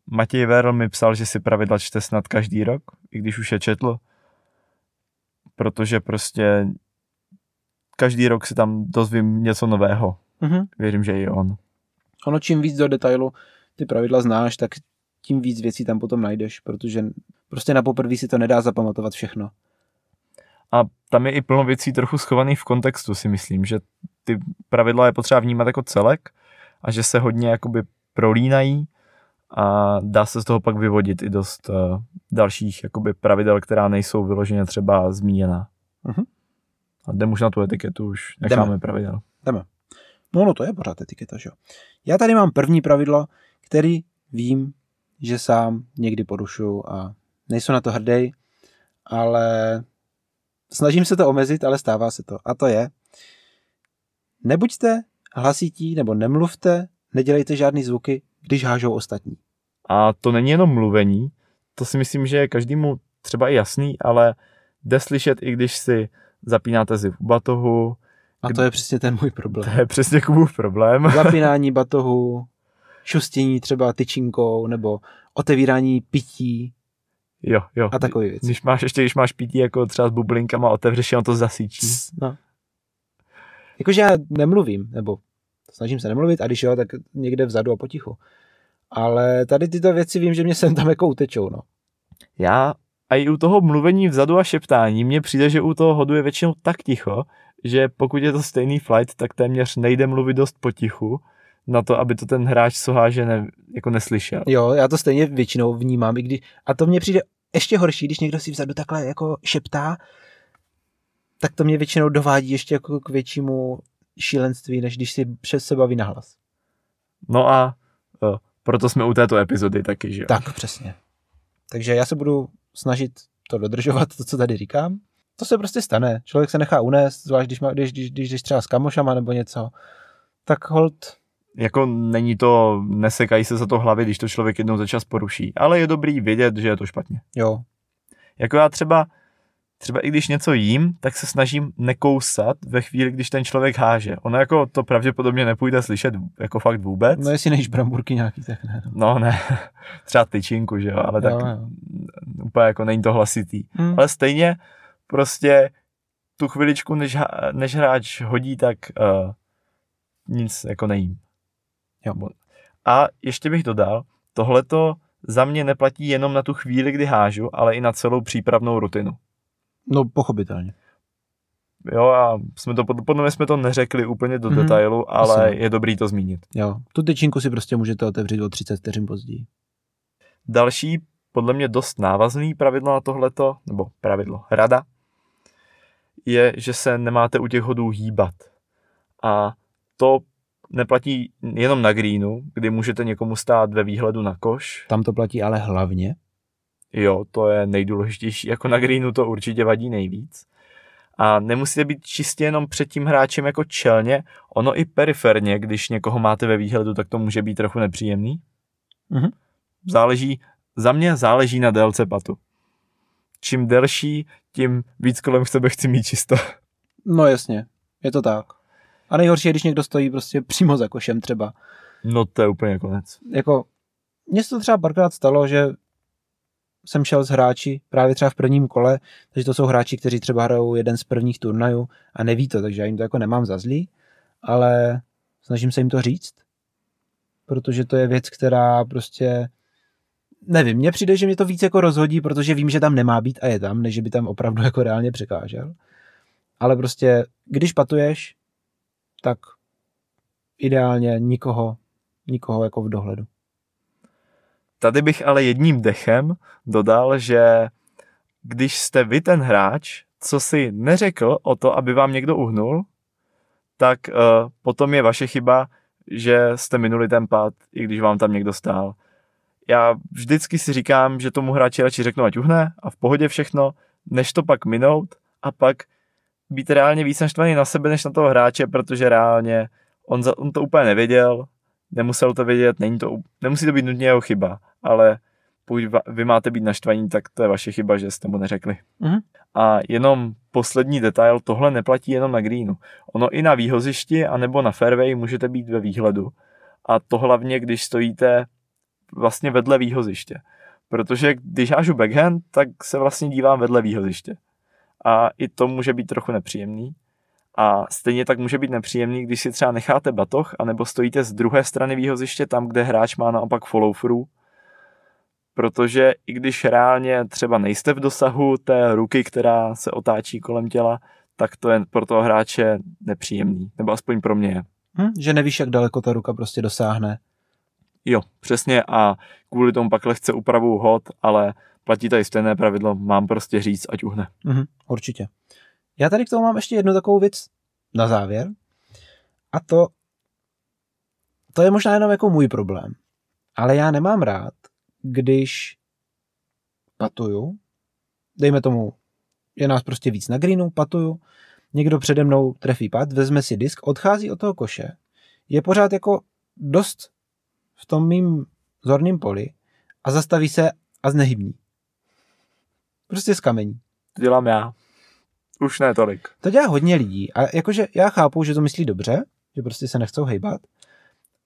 Matěj Verl mi psal, že si pravidla čte snad každý rok, i když už je četl, protože prostě každý rok si tam dozvím něco nového. Mhm. Věřím, že i on. Ono čím víc do detailu ty pravidla znáš, tak tím víc věcí tam potom najdeš, protože prostě na poprvé si to nedá zapamatovat všechno. A tam je i plno věcí trochu schovaných v kontextu, si myslím, že ty pravidla je potřeba vnímat jako celek a že se hodně jakoby prolínají a dá se z toho pak vyvodit i dost uh, dalších jakoby pravidel, která nejsou vyloženě třeba zmíněná. Mhm. A jdem už na tu etiketu, už necháme Jdeme. pravidel. Jdeme. No, no to je pořád etiketa, že jo. Já tady mám první pravidlo, který vím, že sám někdy porušuju a nejsou na to hrdý, ale snažím se to omezit, ale stává se to. A to je, nebuďte hlasití nebo nemluvte, nedělejte žádný zvuky, když hážou ostatní. A to není jenom mluvení, to si myslím, že je každému třeba i jasný, ale jde slyšet, i když si zapínáte si v batohu, A to je přesně ten můj problém. to je přesně Kubův problém. Zapínání batohu, šustění třeba tyčinkou nebo otevírání pití Jo, jo. a takové věci. Když máš ještě, když máš pití jako třeba s bublinkama, otevřeš on to zasíčí. No. Jakože já nemluvím, nebo snažím se nemluvit, a když jo, tak někde vzadu a potichu. Ale tady tyto věci vím, že mě sem tam jako utečou, no. Já a i u toho mluvení vzadu a šeptání mně přijde, že u toho hodu je většinou tak ticho, že pokud je to stejný flight, tak téměř nejde mluvit dost potichu na to, aby to ten hráč, co háže, ne, jako neslyšel. Jo, já to stejně většinou vnímám, i když, a to mně přijde ještě horší, když někdo si vzadu takhle jako šeptá, tak to mě většinou dovádí ještě jako k většímu šílenství, než když si přes se baví nahlas. No a o, proto jsme u této epizody taky, že jo? Tak, přesně. Takže já se budu snažit to dodržovat, to, co tady říkám. To se prostě stane. Člověk se nechá unést, zvlášť když, má, když, když, když jdeš třeba s kamošama nebo něco. Tak hold, Jako není to, nesekají se za to hlavy, když to člověk jednou za čas poruší, ale je dobrý vědět, že je to špatně. jo, Jako já třeba, třeba i když něco jím, tak se snažím nekousat ve chvíli, když ten člověk háže. Ono jako to pravděpodobně nepůjde slyšet jako fakt vůbec. no jestli nejíš bramburky nějaký, tak ne. no. Ne, třeba tyčinku, že jo, ale tak Jo, jo. úplně jako není to hlasitý. Hm. Ale stejně prostě tu chviličku, než, než hráč hodí, tak uh, nic jako nejím. Jo. A ještě bych dodal, tohleto za mě neplatí jenom na tu chvíli, kdy hážu, ale i na celou přípravnou rutinu. No, pochopitelně. Jo, a jsme to, podle mě jsme to neřekli úplně do Mhm, detailu, ale ne. je dobrý to zmínit. Jo, tu tyčinku si prostě můžete otevřít o 30 vteřin později. Další, podle mě dost návazný pravidlo na tohleto, nebo pravidlo, rada, je, že se nemáte u těch hodů hýbat. A to neplatí jenom na greenu, kdy můžete někomu stát ve výhledu na koš. Tam to platí ale hlavně. Jo, to je nejdůležitější. Jako na greenu to určitě vadí nejvíc. A nemusíte být čistě jenom před tím hráčem jako čelně, ono i periferně, když někoho máte ve výhledu, tak to může být trochu nepříjemný. Mhm. Záleží, za mě záleží na délce patu. Čím delší, tím víc kolem sebe chci mít čisto. No jasně, je to tak. A nejhorší je, když někdo stojí prostě přímo za košem třeba. No to je úplně konec. Jako, mně se to třeba párkrát stalo, že jsem šel s hráči právě třeba v prvním kole, takže to jsou hráči, kteří třeba hrajou jeden z prvních turnajů a neví to, takže já jim to jako nemám za zlý, ale snažím se jim to říct, protože to je věc, která prostě nevím, mně přijde, že mě to víc jako rozhodí, protože vím, že tam nemá být a je tam, než by tam opravdu jako reálně překážel. Ale prostě, když patuješ, tak ideálně nikoho, nikoho jako v dohledu. Tady bych ale jedním dechem dodal, že když jste vy ten hráč, co si neřekl o to, aby vám někdo uhnul, tak uh, potom je vaše chyba, že jste minuli ten pad, i když vám tam někdo stál. Já vždycky si říkám, že tomu hráči radši řeknu, ať uhne a v pohodě všechno, než to pak minout a pak být reálně víc naštvaný na sebe, než na toho hráče, protože reálně on, za, on to úplně nevěděl, nemusel to vědět, není to, nemusí to být nutně jeho chyba, ale pokud vy máte být naštvaní, tak to je vaše chyba, že jste mu neřekli. Mhm. A jenom poslední detail, tohle neplatí jenom na greenu. Ono i na výhozišti anebo na fairway můžete být ve výhledu. A to hlavně, když stojíte vlastně vedle výhoziště. Protože když hážu backhand, tak se vlastně dívám vedle výhoziště. A i to může být trochu nepříjemný. A stejně tak může být nepříjemný, když si třeba necháte batoh, anebo stojíte z druhé strany výhoziště, tam, kde hráč má naopak follow through, protože i když reálně třeba nejste v dosahu té ruky, která se otáčí kolem těla, tak to je pro toho hráče nepříjemný, nebo aspoň pro mě je. Hm, že nevíš, jak daleko ta ruka prostě dosáhne. Jo, přesně a kvůli tomu pak lehce upravu hod, ale platí tady stejné pravidlo, mám prostě říct, ať uhne. Mhm, určitě. Já tady k tomu mám ještě jednu takovou věc na závěr. A to, to je možná jenom jako můj problém. Ale já nemám rád, když patuju, dejme tomu, je nás prostě víc na greenu, patuju, někdo přede mnou trefí pad, vezme si disk, odchází od toho koše, je pořád jako dost v tom mým zorným poli a zastaví se a znehybní. Prostě z kamení. To dělám já. Už ne tolik. To dělá hodně lidí a jakože já chápu, že to myslí dobře, že prostě se nechcou hejbat,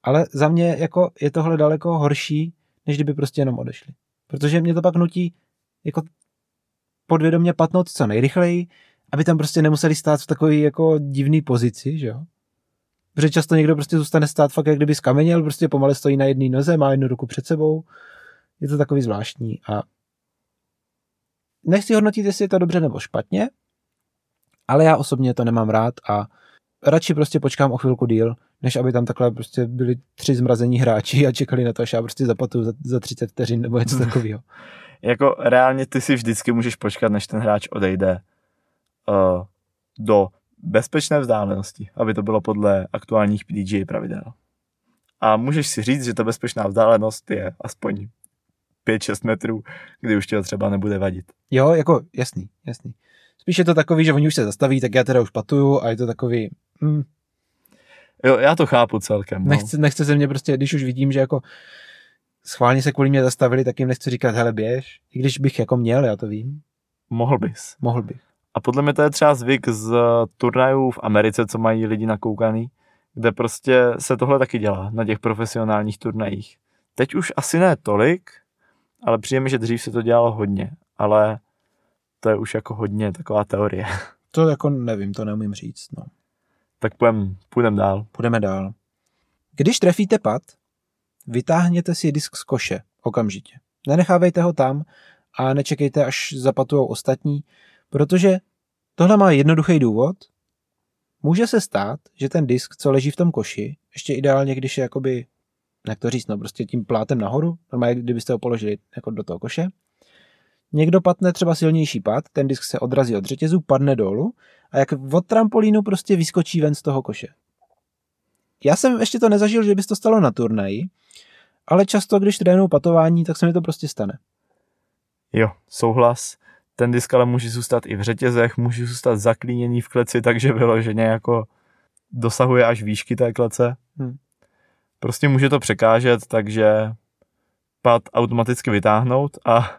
ale za mě jako je tohle daleko horší, než kdyby prostě jenom odešli. Protože mě to pak nutí jako podvědomě patnout co nejrychleji, aby tam prostě nemuseli stát v takové jako divné pozici, že jo. Protože často někdo prostě zůstane stát fakt, jak kdyby skameněl, prostě pomale stojí na jedné noze, má jednu ruku před sebou. Je to takový zvláštní a nechci hodnotit, jestli je to dobře nebo špatně, ale já osobně to nemám rád a radši prostě počkám o chvilku díl, než aby tam takhle prostě byli tři zmrazení hráči a čekali na to, až já prostě zapatuju za, za 30 vteřin nebo něco takového. jako reálně ty si vždycky můžeš počkat, než ten hráč odejde uh, do bezpečné vzdálenosti, aby to bylo podle aktuálních PDGA pravidel. A můžeš si říct, že ta bezpečná vzdálenost je aspoň 5-6 metrů, kdy už tě třeba nebude vadit. Jo, jako jasný, jasný. Spíš je to takový, že oni už se zastaví, tak já teda už patuju a je to takový... Mm. Jo, já to chápu celkem. No. Nechce, nechce se mě prostě, když už vidím, že jako schválně se kvůli mě zastavili, tak jim nechci říkat, hele běž, i když bych jako měl, já to vím. Mohl bys. Mohl bych. A podle mě to je třeba zvyk z turnajů v Americe, co mají lidi nakoukaný, kde prostě se tohle taky dělá na těch profesionálních turnajích. Teď už asi ne tolik, ale přijde mi, že dřív se to dělalo hodně, ale to je už jako hodně taková teorie. To jako nevím, to neumím říct. No. Tak půjdem, půjdem dál. Půjdeme dál. Když trefíte pad, vytáhněte si disk z koše okamžitě. Nenechávejte ho tam a nečekejte, až zapatujou ostatní, protože tohle má jednoduchý důvod. Může se stát, že ten disk, co leží v tom koši, ještě ideálně, když je jakoby, jak to říct, no prostě tím plátem nahoru, normálně kdybyste ho položili jako do toho koše, Někdo patne třeba silnější pad, ten disk se odrazí od řetězu, padne dolů a jak od trampolínu prostě vyskočí ven z toho koše. Já jsem ještě to nezažil, že by to stalo na turnaji, ale často, když trénuju patování, tak se mi to prostě stane. Jo, souhlas. Ten disk ale může zůstat i v řetězech, může zůstat zaklíněný v kleci, takže vyloženě jako dosahuje až výšky té klece. Hmm. Prostě může to překážet, takže pad automaticky vytáhnout a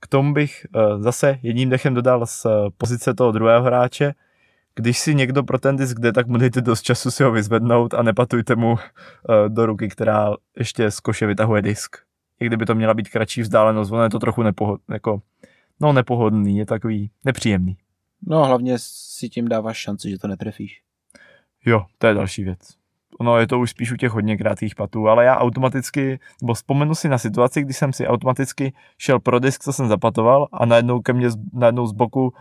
k tomu bych uh, zase jedním dechem dodal z uh, pozice toho druhého hráče, když si někdo pro ten disk jde, tak mu dejte dost času si ho vyzvednout a nepatujte mu uh, do ruky, která ještě z koše vytahuje disk. I kdyby to měla být kratší vzdálenost, ono je to trochu nepohod, jako, no, nepohodný, je takový nepříjemný. No hlavně si tím dáváš šanci, že to netrefíš. Jo, to je další věc ono je to už spíš u těch hodně krátkých patů, ale já automaticky, nebo vzpomenu si na situaci, kdy jsem si automaticky šel pro disk, co jsem zapatoval a najednou ke mně najednou z boku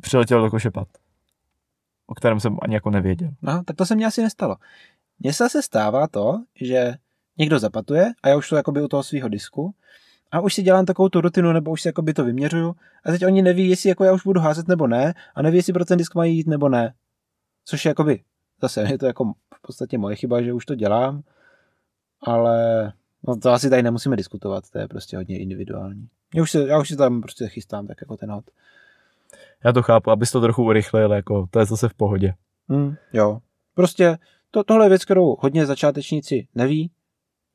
přiletěl do koše pat, o kterém jsem ani jako nevěděl. No, tak to se mně asi nestalo. Mně se zase stává to, že někdo zapatuje a já už to jakoby u toho svého disku a už si dělám takovou tu rutinu, nebo už si jakoby to vyměřuju a teď oni neví, jestli jako já už budu házet nebo ne a neví, jestli pro ten disk mají jít nebo ne. Což je jakoby zase je to jako v podstatě moje chyba, že už to dělám, ale no to asi tady nemusíme diskutovat, to je prostě hodně individuální. Já už, se, já už si tam prostě chystám tak jako ten hod. Já to chápu, abys to trochu urychlil, jako to je zase v pohodě. Mm, jo. Prostě to, tohle je věc, kterou hodně začátečníci neví.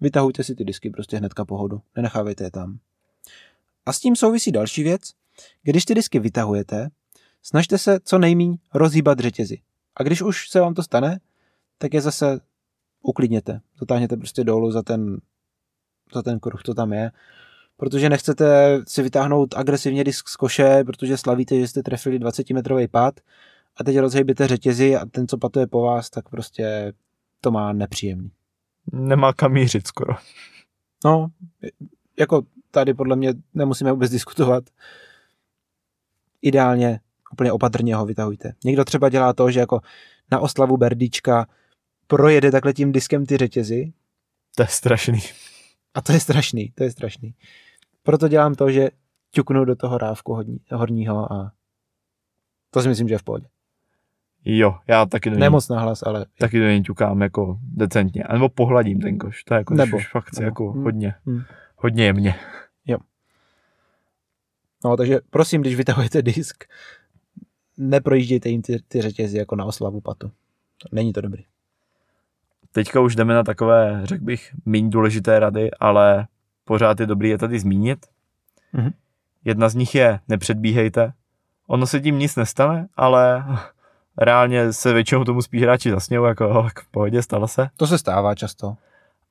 Vytahujte si ty disky prostě hnedka pohodu. Nenechávejte je tam. A s tím souvisí další věc. Když ty disky vytahujete, snažte se co nejmíň rozhýbat řetězy. A když už se vám to stane, tak je zase uklidněte. Zatáhněte prostě dolů za ten, za ten kruh, co tam je. Protože nechcete si vytáhnout agresivně disk z koše, protože slavíte, že jste trefili 20 metrový pád a teď rozhejbíte řetězy a ten, co patuje po vás, tak prostě to má nepříjemný. Nemá kam mířit skoro. No, jako tady podle mě nemusíme vůbec diskutovat. Ideálně úplně opatrně ho vytahujte. Někdo třeba dělá to, že jako na oslavu Berdička projede takhle tím diskem ty řetězy. To je strašný. A to je strašný, to je strašný. Proto dělám to, že ťuknu do toho rávku hodní, horního a to si myslím, že je v pohodě. Jo, já taky do něj, Nemoc nahlas, ale... taky do něj ťukám jako decentně. A nebo pohladím ten koš. To je jako, Nebo, už fakt nebo. jako Hmm. hodně, Hmm. hodně jemně. No, takže prosím, když vytahujete disk, neprojíždějte jim ty, ty řetězy jako na oslavu patu. Není to dobrý. Teďka už jdeme na takové, řekl bych, méně důležité rady, ale pořád je dobrý je tady zmínit. Mhm. Jedna z nich je nepředbíhejte. Ono se tím nic nestane, ale reálně se většinou tomu spíš hráči zasnějou, jako "Oh, tak v pohodě, stalo se. To se stává často.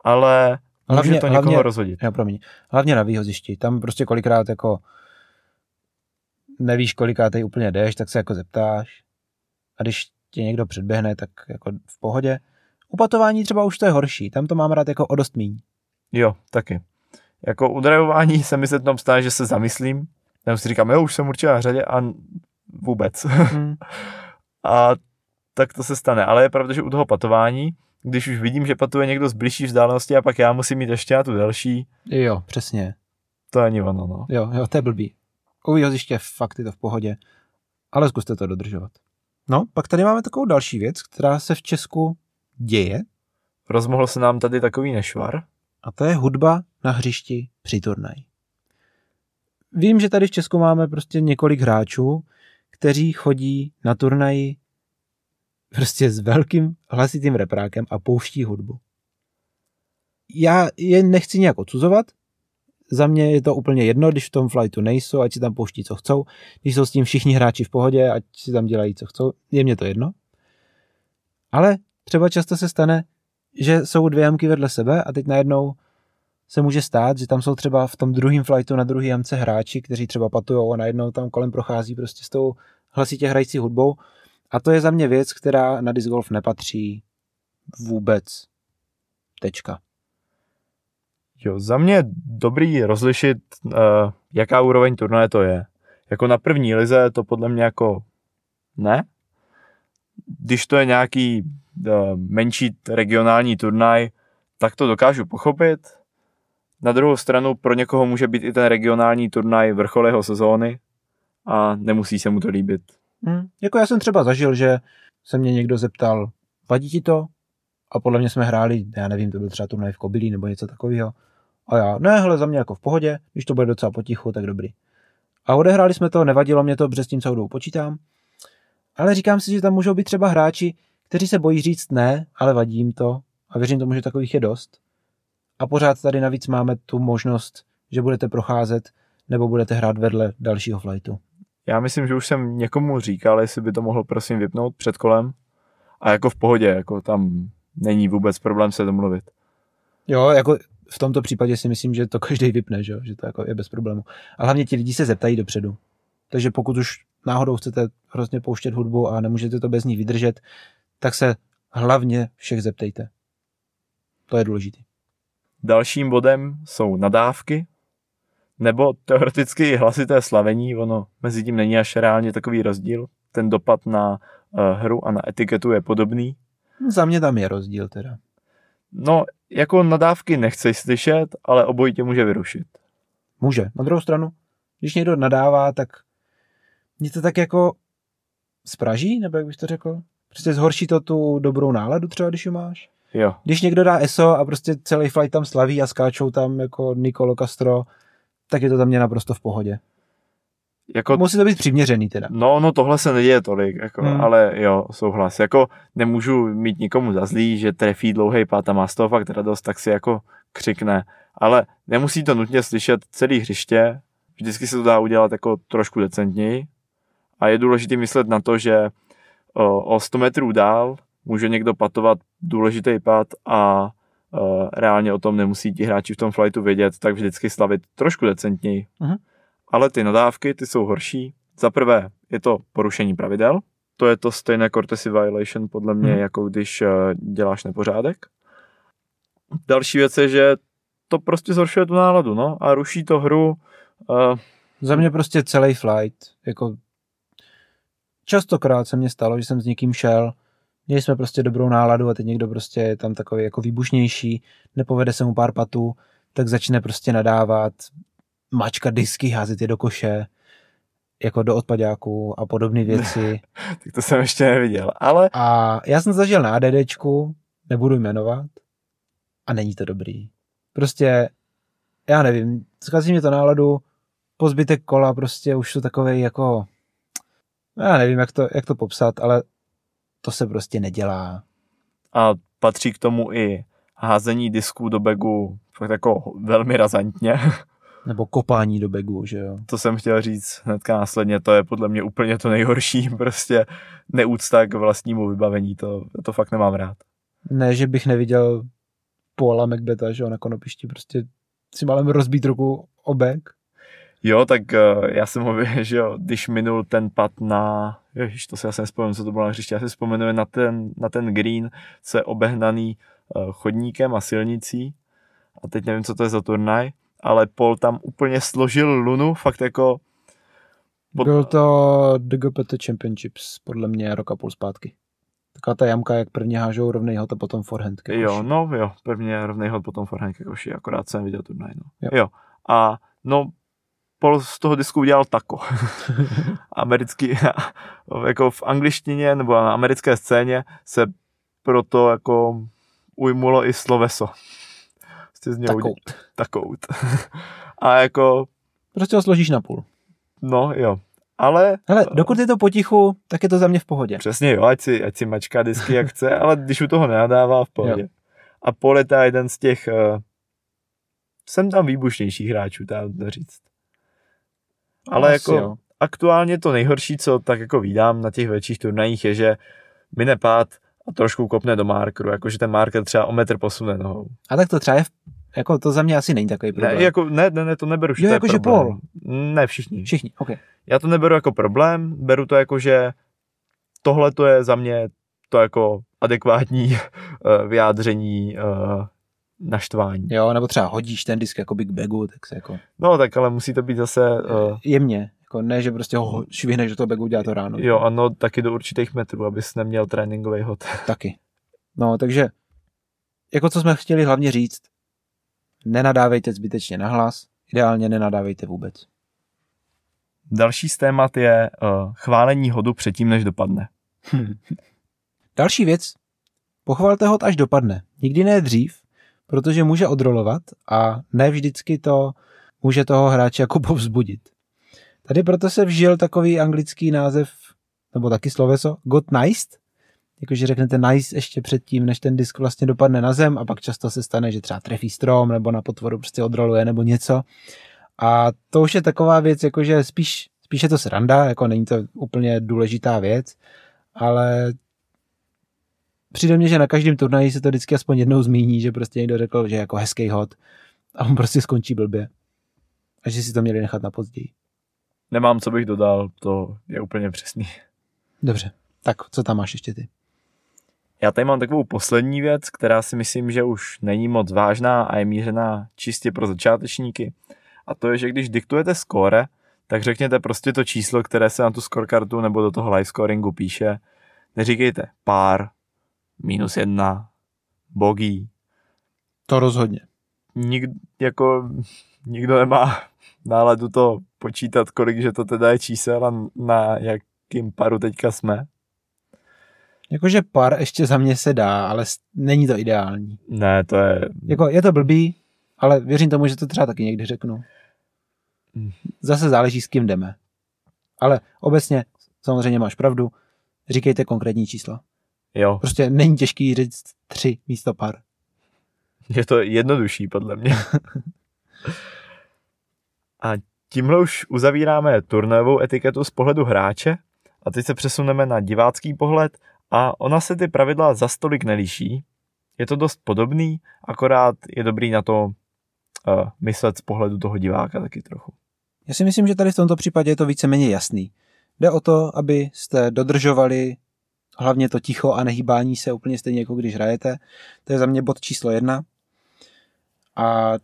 Ale může Hlavně- to někoho hlavně- rozhodit. Jo, promiň. Hlavně na výhozišti. Tam prostě kolikrát jako nevíš, kolikátej úplně jdeš, tak se jako zeptáš. A když tě někdo předběhne, tak jako v pohodě. U patování třeba už to je horší. Tam to mám rád jako o dost míň. Jo, taky. Jako u drivování se mi se tam stane, že se zamyslím, tam si říkám, jo, už jsem určitě na řadě a vůbec. Hmm. a tak to se stane. Ale je pravda, že u toho patování, když už vidím, že patuje někdo z blížší vzdálenosti a pak já musím mít ještě na tu delší, Jo, přesně. to ani ono, no. Jo, jo, to je blbý. U výhoziště fakt je to v pohodě, ale zkuste to dodržovat. No, pak tady máme takovou další věc, která se v Česku děje, Rozmohl se nám tady takový nešvar. a to je hudba na hřišti při turnaji. Vím, že tady v Česku máme prostě několik hráčů, kteří chodí na turnaji prostě s velkým hlasitým reprákem a pouští hudbu. Já je nechci nějak odsuzovat, za mě je to úplně jedno, když v tom flightu nejsou, ať si tam pouští, co chcou. Když jsou s tím všichni hráči v pohodě, ať si tam dělají, co chcou, je mě to jedno. Ale třeba často se stane, že jsou dvě jamky vedle sebe a teď najednou se může stát, že tam jsou třeba v tom druhém flightu na druhé jamce hráči, kteří třeba patujou a najednou tam kolem prochází prostě s tou hlasitě hrající hudbou. A to je za mě věc, která na disc golf nepatří vůbec. Tečka. Jo, za mě dobrý rozlišit, uh, jaká úroveň turnaje to je. Jako na první lize to podle mě jako ne. Když to je nějaký uh, menší regionální turnaj, tak to dokážu pochopit. Na druhou stranu pro někoho může být i ten regionální turnaj vrchol jeho sezóny a nemusí se mu to líbit. Hmm. Jako já jsem třeba zažil, že se mě někdo zeptal, vadí ti to? A podle mě jsme hráli, já nevím, to byl třeba turnaj v Kobylí nebo něco takového. A já, ne, hele, za mě jako v pohodě, když to bude docela potichu, tak dobrý. A odehráli jsme to, nevadilo mě to, protože tím celou dobu počítám. Ale říkám si, že tam můžou být třeba hráči, kteří se bojí říct ne, ale vadí jim to. A věřím tomu, že takových je dost. A pořád tady navíc máme tu možnost, že budete procházet nebo budete hrát vedle dalšího flightu. Já myslím, že už jsem někomu říkal, jestli by to mohl prosím vypnout před kolem. A jako v pohodě, jako tam není vůbec problém se domluvit. Jo, jako v tomto případě si myslím, že to každý vypne, že, že to jako je bez problému. A hlavně ti lidi se zeptají dopředu. Takže pokud už náhodou chcete hrozně pouštět hudbu a nemůžete to bez ní vydržet, tak se hlavně všech zeptejte. To je důležité. Dalším bodem jsou nadávky, nebo teoreticky hlasité slavení, ono mezi tím není až reálně takový rozdíl. Ten dopad na uh, hru a na etiketu je podobný. Za mě tam je rozdíl teda. No, jako nadávky nechceš slyšet, ale obojí tě může vyrušit. Může. Na druhou stranu, když někdo nadává, tak mě to tak jako spraží, nebo jak bych to řekl? Prostě zhorší to tu dobrou náladu třeba, když ji máš. Jo, Když někdo dá ESO a prostě celý flight tam slaví a skáčou tam jako Nicolo Castro, tak je to za mě naprosto v pohodě. Jako, Musí to být přiměřený teda. No, no tohle se neděje tolik, jako, Hmm. hmm. ale jo, souhlas. Jako nemůžu mít nikomu za zlý, že trefí dlouhý pát a má z toho fakt radost, tak si jako křikne. Ale nemusí to nutně slyšet celý hřiště, vždycky se to dá udělat jako trošku decentněji. A je důležité myslet na to, že o, o 100 metrů dál může někdo patovat důležitý pad a uh, reálně o tom nemusí ti hráči v tom flightu vědět, tak vždycky slavit trošku decentněji. Mhm. Ale ty nadávky, ty jsou horší. Za prvé je to porušení pravidel, to je to stejné courtesy violation podle mě, Mhm. jako když uh, děláš nepořádek. Další věc je, že to prostě zhoršuje tu náladu, no, a ruší to hru. Uh, Za mě prostě celý flight, jako častokrát se mně stalo, že jsem s někým šel, měli jsme prostě dobrou náladu a teď někdo prostě je tam takový jako výbušnější, nepovede se mu pár patů, tak začne prostě nadávat, mačka disky, házet je do koše, jako do odpadáků a podobné věci. tak to jsem ještě neviděl, ale A já jsem zažil na ADDčku, nebudu jmenovat, a není to dobrý. Prostě, já nevím, zkazí mě to náladu, po zbytek kola prostě už to takovej jako, já nevím, jak to, jak to popsat, ale to se prostě nedělá. a patří k tomu i házení disků do fakt jako velmi razantně. Nebo kopání do begu, že jo. to jsem chtěl říct hnedka následně, to je podle mě úplně to nejhorší, prostě neúcta k vlastnímu vybavení, to, to fakt nemám rád. Ne, že bych neviděl Paula Macbeta, že jo, na konopišti, prostě si malem rozbít ruku o bek. Jo, tak uh, já jsem ho, že jo, když minul ten pad na, ježiš, to si asi nespomenu, co to bylo na hřišti, já si vzpomenu na ten, na ten green, co je obehnaný uh, chodníkem a silnicí a teď nevím, co to je za turnaj, ale Paul tam úplně složil lunu, fakt jako Pod- Byl to DGPT Championships, podle mě rok a půl zpátky. Taková ta jamka, jak prvně hážou rovnej hot a potom forehand. ke Jo, no jo, prvně rovnej hod, potom forehand ke koši, akorát jsem viděl turnaj, no. Jo. jo. A no, Paul z toho disku udělal tako. Americký, jako v angličtině nebo na americké scéně se proto jako ujmulo i sloveso. Prostě z něho Takout. Takout. A jako, Prostě ho složíš na půl. no jo. Ale Hele, dokud je to potichu, tak je to za mě v pohodě. Přesně jo, ať si, ať si mačká disky jak chce, ale když u toho nenadává v pohodě. Jo. A Poleta je jeden z těch, uh, jsem tam výbušnějších hráčů, dá to říct. Ale Asi jako jo. aktuálně to nejhorší, co tak jako vídám na těch větších turnajích, je, že mine pád a trošku kopne do markeru, jakože ten marker třeba o metr posune nohou. A tak to třeba je, v, jako to za mě asi není takový problém. Ne, jako, ne, ne, ne, to neberu, že Jo, to je problém. Paul. Ne, všichni. Všichni, ok. Já to neberu jako problém, beru to jako, že tohle to je za mě to jako adekvátní eh, vyjádření eh, naštvání. Jo, nebo třeba hodíš ten disk jako big bagu, tak se jako No tak ale musí to být zase, uh, jemně. Jako ne, že prostě ho švihneš do toho bagu, udělá to ráno. jo ano, taky do určitých metrů, abys neměl tréninkový hod. Taky. No, takže jako co jsme chtěli hlavně říct, nenadávejte zbytečně na hlas, ideálně nenadávejte vůbec. Další z témat je uh, chválení hodu předtím, než dopadne. Další věc, pochvalte ho, až dopadne. Nikdy ne dřív, protože může odrolovat a ne vždycky to může toho hráče jako povzbudit. Tady proto se vžil takový anglický název, nebo taky sloveso, got nice, jakože řeknete nice ještě předtím, než ten disk vlastně dopadne na zem a pak často se stane, že třeba trefí strom nebo na potvoru prostě odroluje nebo něco. A to už je taková věc, jakože spíš, spíš je to sranda, jako není to úplně důležitá věc, ale přijde mně, že na každém turnaji se to vždycky aspoň jednou zmíní, že prostě někdo řekl, že je jako hezký hod a on prostě skončí blbě. A že si to měli nechat na později. Nemám, co bych dodal, to je úplně přesný. Dobře, tak co tam máš ještě ty? Já tady mám takovou poslední věc, která si myslím, že už není moc vážná a je mířená čistě pro začátečníky. A to je, že když diktujete skóre, tak řekněte prostě to číslo, které se na tu scorekartu nebo do toho live scoringu píše. Neříkejte pár, minus jedna, bogey. To rozhodně. Nik, jako, nikdo nemá náladu to počítat, kolik že to teda je čísel a na jakým paru teďka jsme. Jakože pár ještě za mě se dá, ale není to ideální. Ne, to je Jako je to blbý, ale věřím tomu, že to třeba taky někdy řeknu. Zase záleží, s kým jdeme. Ale obecně, samozřejmě máš pravdu, říkejte konkrétní čísla. Jo, Prostě není těžký říct tři místo pár. je to jednodušší podle mě. a tímhle už uzavíráme turnajovou etiketu z pohledu hráče a teď se přesuneme na divácký pohled a ona se ty pravidla za stolik nelíší. Je to dost podobný, akorát je dobrý na to uh, myslet z pohledu toho diváka taky trochu. Já si myslím, že tady v tomto případě je to víceméně jasný. Jde o to, abyste dodržovali hlavně to ticho a nehýbání se úplně stejně jako když hrajete. To je za mě bod číslo jedna. A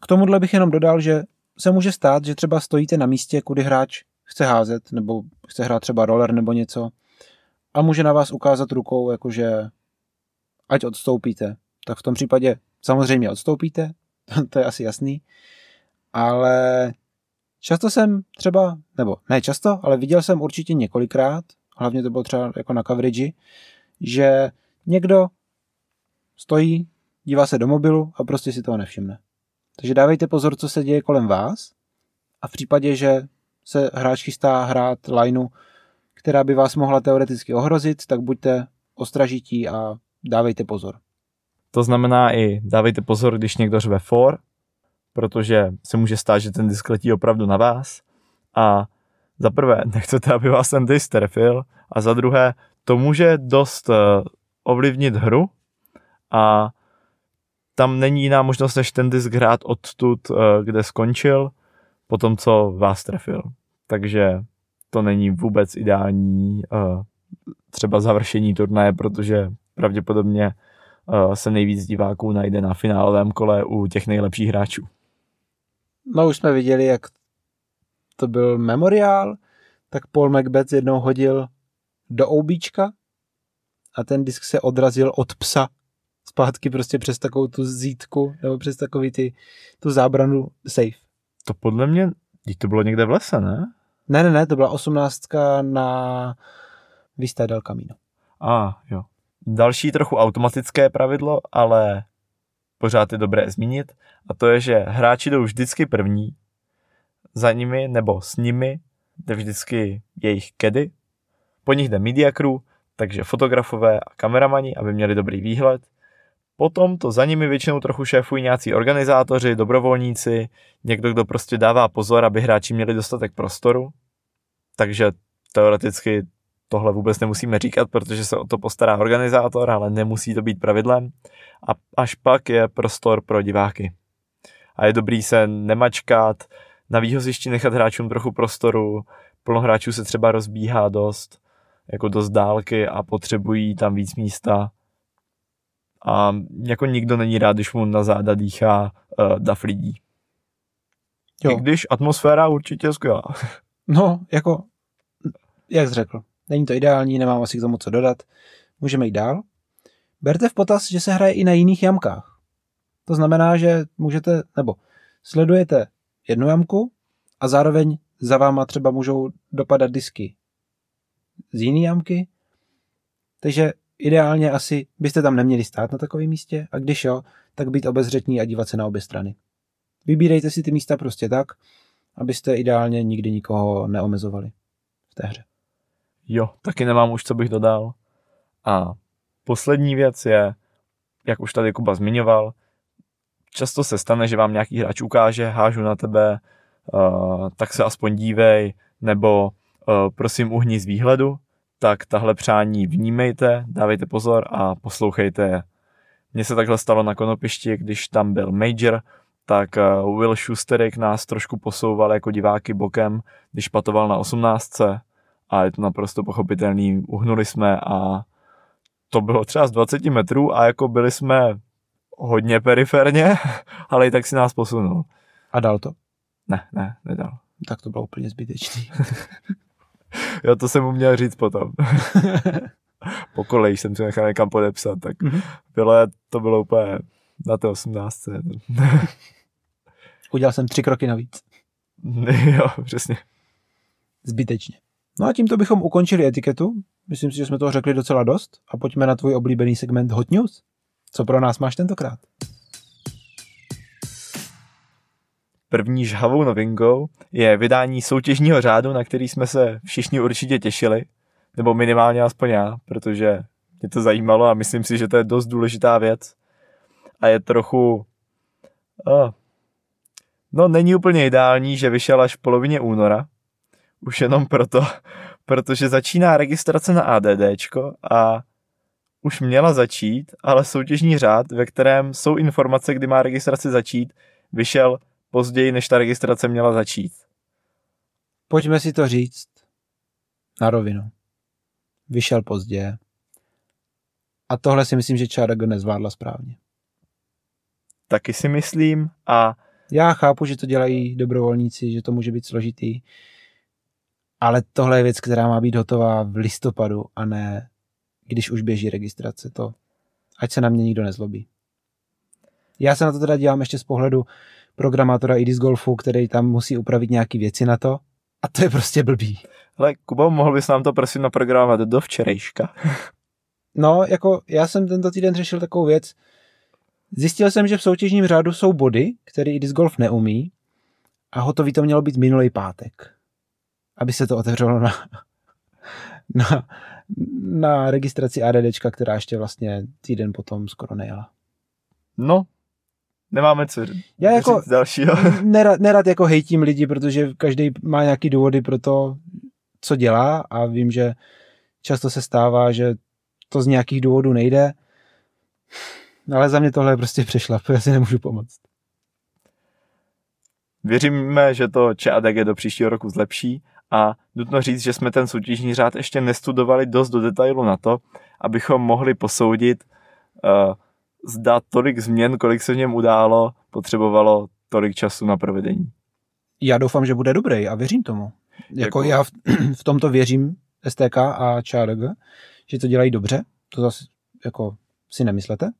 k tomuhle bych jenom dodal, že se může stát, že třeba stojíte na místě, kudy hráč chce házet, nebo chce hrát třeba roller nebo něco a může na vás ukázat rukou, jakože ať odstoupíte. Tak v tom případě samozřejmě odstoupíte, to je asi jasný, ale často jsem třeba, nebo ne často, ale viděl jsem určitě několikrát, hlavně to bylo třeba jako na coverage, že někdo stojí, dívá se do mobilu a prostě si toho nevšimne. Takže dávejte pozor, co se děje kolem vás a v případě, že se hráč chystá hrát lineu, která by vás mohla teoreticky ohrozit, tak buďte ostražití a dávejte pozor. To znamená i dávejte pozor, když někdo řve for, protože se může stát, že ten disk letí opravdu na vás a za prvé nechcete, aby vás ten disk trefil a za druhé to může dost eh, ovlivnit hru a tam není jiná možnost, než ten disk hrát odtud, eh, kde skončil, po tom, co vás trefil. Takže to není vůbec ideální eh, třeba završení turnaje, protože pravděpodobně se nejvíc diváků najde na finálovém kole u těch nejlepších hráčů. No už jsme viděli, jak to byl memoriál, tak Paul Macbeth jednou hodil do oubíčka a ten disk se odrazil od psa zpátky prostě přes takovou tu zítku nebo přes takový ty, tu zábranu safe. To podle mě, to bylo někde v lese, ne? Ne, ne, ne, to byla osmnáctka na Vista del Camino. A, ah, jo. Další trochu automatické pravidlo, ale pořád je dobré zmínit, a to je, že hráči jdou vždycky první, za nimi nebo s nimi jde vždycky jejich kedy, po nich jde media crew, takže fotografové a kameramani, aby měli dobrý výhled. Potom to za nimi většinou trochu šéfují nějací organizátoři, dobrovolníci, někdo, kdo prostě dává pozor, aby hráči měli dostatek prostoru. Takže teoreticky tohle vůbec nemusíme říkat, protože se o to postará organizátor, ale nemusí to být pravidlem. A až pak je prostor pro diváky. A je dobrý se nemačkat, na výhozišti nechat hráčům trochu prostoru, plno hráčů se třeba rozbíhá dost, jako dost dálky a potřebují tam víc místa. A jako nikdo není rád, když mu na záda dýchá uh, dav lidí. Jo. I když atmosféra určitě je skvělá. No, jako, jak jsi řekl, není to ideální, nemám asi k tomu co dodat. Můžeme jít dál. Berte v potaz, že se hraje i na jiných jamkách. To znamená, že můžete, nebo sledujete jednu jamku a zároveň za váma třeba můžou dopadat disky z jiné jamky. Takže ideálně asi byste tam neměli stát na takovém místě a když jo, tak být obezřetní a dívat se na obě strany. Vybírejte si ty místa prostě tak, abyste ideálně nikdy nikoho neomezovali v té hře. Jo, taky nemám už, co bych dodal. A poslední věc je, jak už tady Kuba zmiňoval, často se stane, že vám nějaký hráč ukáže, hážu na tebe, uh, tak se aspoň dívej, nebo uh, prosím uhni z výhledu, tak tahle přání vnímejte, dávejte pozor a poslouchejte je. Mně se takhle stalo na konopišti, když tam byl Major, tak uh, Will Schusterik nás trošku posouval jako diváky bokem, když patoval na 18. A je to naprosto pochopitelný, uhnuli jsme a to bylo třeba z 20 metrů a jako byli jsme hodně periferně, ale i tak si nás posunul. A dal to? Ne, ne, nedal. Tak to bylo úplně zbytečný. jo, to jsem mu měl říct potom. po koleji jsem si nechal někam podepsat, tak mm-hmm. bylo, to bylo úplně na té 18. Udělal jsem tři kroky navíc. jo, přesně. Zbytečně. No a tímto bychom ukončili etiketu. Myslím si, že jsme toho řekli docela dost. A pojďme na tvůj oblíbený segment Hot News. Co pro nás máš tentokrát? první žhavou novinkou je vydání soutěžního řádu, na který jsme se všichni určitě těšili, nebo minimálně aspoň já, protože mě to zajímalo a myslím si, že to je dost důležitá věc. A je trochu... Oh, no, není úplně ideální, že vyšel až v polovině února. Už jenom proto, protože začíná registrace na ADDčko a už měla začít, ale soutěžní řád, ve kterém jsou informace, kdy má registrace začít, vyšel později, než ta registrace měla začít. Pojďme si to říct na rovinu. Vyšel pozdě. A tohle si myslím, že Čarago nezvládla správně. Taky si myslím a... Já chápu, že to dělají dobrovolníci, že to může být složitý, ale tohle je věc, která má být hotová v listopadu a ne když už běží registrace. To, ať se na mě nikdo nezlobí. Já se na to teda dívám ještě z pohledu programátora i Golfu, který tam musí upravit nějaké věci na to a to je prostě blbý. Ale Kubo, mohl bys nám to prosím naprogramovat do včerejška? no, jako já jsem tento týden řešil takovou věc. Zjistil jsem, že v soutěžním řádu jsou body, které i Golf neumí a hotový to mělo být minulý pátek. Aby se to otevřelo na, na, na registraci ADDčka, která ještě vlastně týden potom skoro nejela. No, nemáme co Já jako dalšího. Nerad, nerad jako hejtím lidi, protože každý má nějaký důvody pro to, co dělá a vím, že často se stává, že to z nějakých důvodů nejde, ale za mě tohle je prostě přešlap, já si nemůžu pomoct. Věříme, že to ČADG do příštího roku zlepší a nutno říct, že jsme ten soutěžní řád ještě nestudovali dost do detailu na to, abychom mohli posoudit, uh, zda tolik změn, kolik se v něm událo, potřebovalo tolik času na provedení. Já doufám, že bude dobrý a věřím tomu. Jako, já v, v tomto věřím STK a ČRG, že to dělají dobře, to zase jako si nemyslete.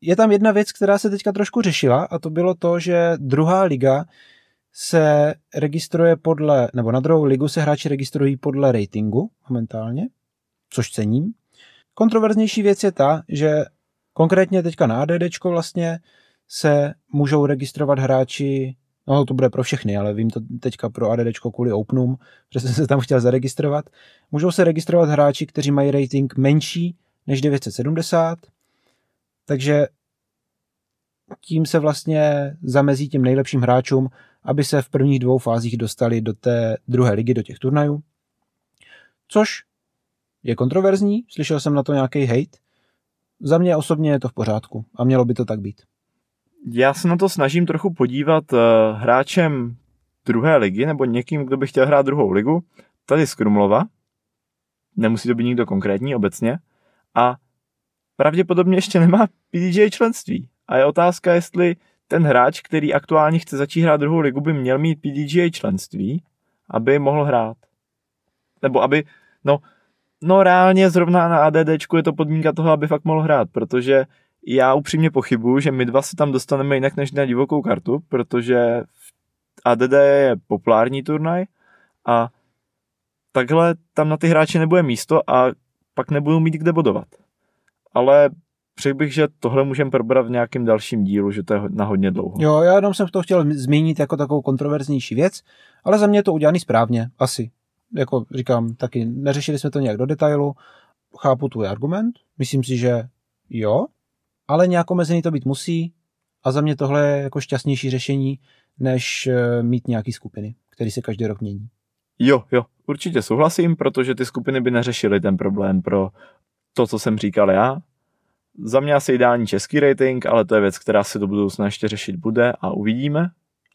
Je tam jedna věc, která se teďka trošku řešila a to bylo to, že druhá liga se registruje podle, nebo na druhou ligu se hráči registrují podle ratingu momentálně, což cením. Kontroverznější věc je ta, že konkrétně teďka na ADD vlastně se můžou registrovat hráči, no to bude pro všechny, ale vím to teďka pro ADD kvůli Openům, že jsem se tam chtěl zaregistrovat. Můžou se registrovat hráči, kteří mají rating menší než 970, takže tím se vlastně zamezí těm nejlepším hráčům, aby se v prvních dvou fázích dostali do té druhé ligy, do těch turnajů. Což je kontroverzní, slyšel jsem na to nějaký hate. Za mě osobně je to v pořádku a mělo by to tak být. Já se na to snažím trochu podívat uh, hráčem druhé ligy nebo někým, kdo by chtěl hrát druhou ligu. Tady z Krumlova. Nemusí to být nikdo konkrétní obecně. A pravděpodobně ještě nemá PDJ členství. A je otázka, jestli ten hráč, který aktuálně chce začít hrát druhou ligu, by měl mít PDGA členství, aby mohl hrát. Nebo aby, no, no reálně zrovna na ADDčku je to podmínka toho, aby fakt mohl hrát, protože já upřímně pochybuju, že my dva se tam dostaneme jinak než na divokou kartu, protože ADD je populární turnaj a takhle tam na ty hráče nebude místo a pak nebudou mít kde bodovat. Ale řekl bych, že tohle můžeme probrat v nějakém dalším dílu, že to je na hodně dlouho. Jo, já jenom jsem to chtěl zmínit jako takovou kontroverznější věc, ale za mě je to udělaný správně, asi. Jako říkám, taky neřešili jsme to nějak do detailu, chápu tvůj argument, myslím si, že jo, ale nějak omezený to být musí a za mě tohle je jako šťastnější řešení, než eh, mít nějaký skupiny, které se každý rok mění. Jo, jo, určitě souhlasím, protože ty skupiny by neřešily ten problém pro to, co jsem říkal já, za mě asi ideální český rating, ale to je věc, která se do budoucna ještě řešit bude a uvidíme.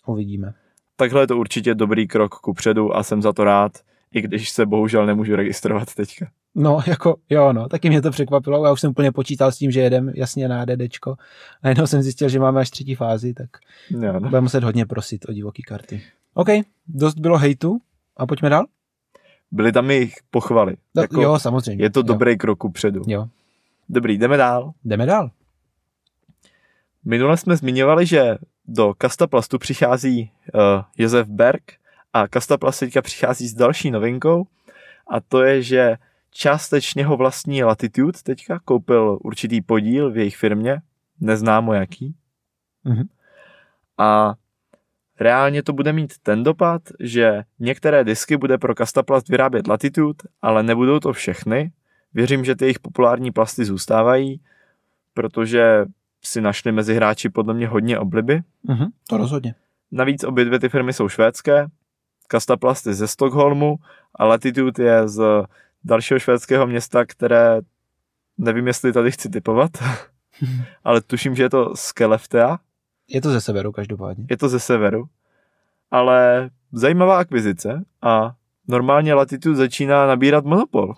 Uvidíme. Takhle je to určitě dobrý krok ku předu a jsem za to rád, i když se bohužel nemůžu registrovat teďka. No, jako jo, no, taky mě to překvapilo. Já už jsem úplně počítal s tím, že jedem jasně na ADDčko. A jenom jsem zjistil, že máme až třetí fázi, tak jo, no. budeme muset hodně prosit o divoký karty. OK, dost bylo hejtu a pojďme dál. Byly tam i pochvaly. No, jako, jo, samozřejmě. Je to jo. dobrý krok ku předu. Jo. Dobrý, jdeme dál. Jdeme dál. Minule jsme zmiňovali, že do Kastaplastu přichází uh, Josef Berg a Kastaplast teďka přichází s další novinkou a to je, že částečně ho vlastní Latitude teďka koupil určitý podíl v jejich firmě, neznámo jaký. Mm-hmm. A reálně to bude mít ten dopad, že některé disky bude pro Kastaplast vyrábět Latitude, ale nebudou to všechny. Věřím, že ty jejich populární plasty zůstávají, protože si našli mezi hráči podle mě hodně obliby. Mhm, to rozhodně. Navíc obě dvě ty firmy jsou švédské, Kastaplast je ze Stockholmu a Latitude je z dalšího švédského města, které nevím, jestli tady chci typovat, ale tuším, že je to Skellefteå. Je to ze severu každopádně. Je to ze severu, ale zajímavá akvizice a normálně Latitude začíná nabírat monopol.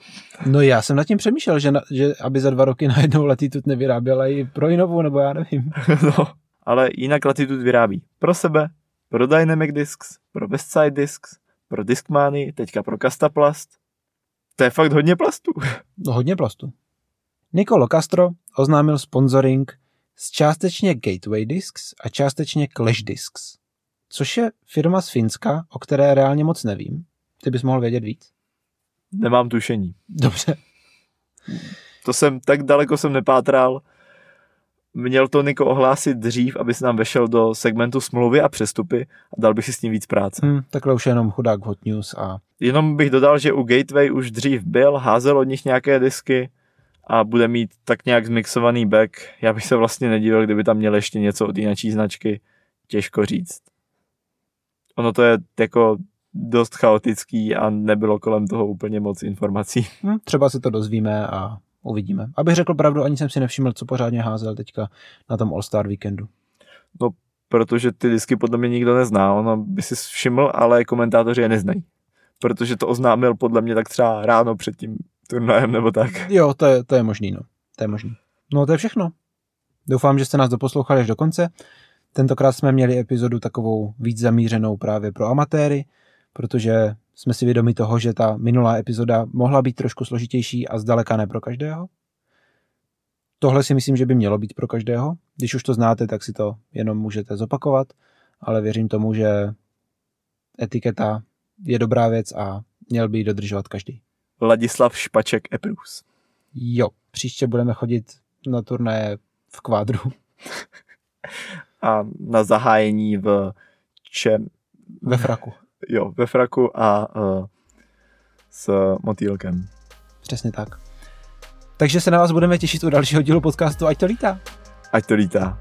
No já jsem nad tím přemýšlel, že, na, že aby za dva roky najednou Latitude nevyráběla i pro Inovu, nebo já nevím. no, ale jinak Latitude vyrábí pro sebe, pro Dynamic Discs, pro Westside Discs, pro Discmany, teďka pro Castaplast. To je fakt hodně plastů. No hodně plastu. Nicolo Castro oznámil sponsoring s částečně Gateway Discs a částečně Clash Discs, což je firma z Finska, o které reálně moc nevím. Ty bys mohl vědět víc? Nemám tušení. Dobře. To jsem, tak daleko jsem nepátral. Měl to Niko ohlásit dřív, aby se nám vešel do segmentu smlouvy a přestupy a dal bych si s tím víc práce. Hmm, takhle už je jenom chudák hot news a... Jenom bych dodal, že u Gateway už dřív byl, házel od nich nějaké disky a bude mít tak nějak zmixovaný back. Já bych se vlastně nedivil, kdyby tam měl ještě něco od jináčí značky. Těžko říct. Ono to je jako dost chaotický a nebylo kolem toho úplně moc informací. Hm, třeba se to dozvíme a uvidíme. Abych řekl pravdu, ani jsem si nevšiml, co pořádně házel teďka na tom All-Star víkendu. No, protože ty disky podle mě nikdo nezná. Ono by si všiml, ale komentátoři je neznají. Protože to oznámil podle mě tak třeba ráno před tím turnajem nebo tak. Jo, to je, to je možný, no. To je možný. No, to je všechno. Doufám, že jste nás doposlouchali až do konce. Tentokrát jsme měli epizodu takovou víc zamířenou právě pro amatéry, protože jsme si vědomi toho, že ta minulá epizoda mohla být trošku složitější a zdaleka ne pro každého. Tohle si myslím, že by mělo být pro každého. Když už to znáte, tak si to jenom můžete zopakovat, ale věřím tomu, že etiketa je dobrá věc a měl by ji dodržovat každý. Ladislav Špaček Eprus. Jo, příště budeme chodit na turnaje v kvádru. A na zahájení v čem... Ve fraku. Jo, ve fraku a uh, s motýlkem. Přesně tak. Takže se na vás budeme těšit u dalšího dílu podcastu Ať to lítá. Ať to lítá.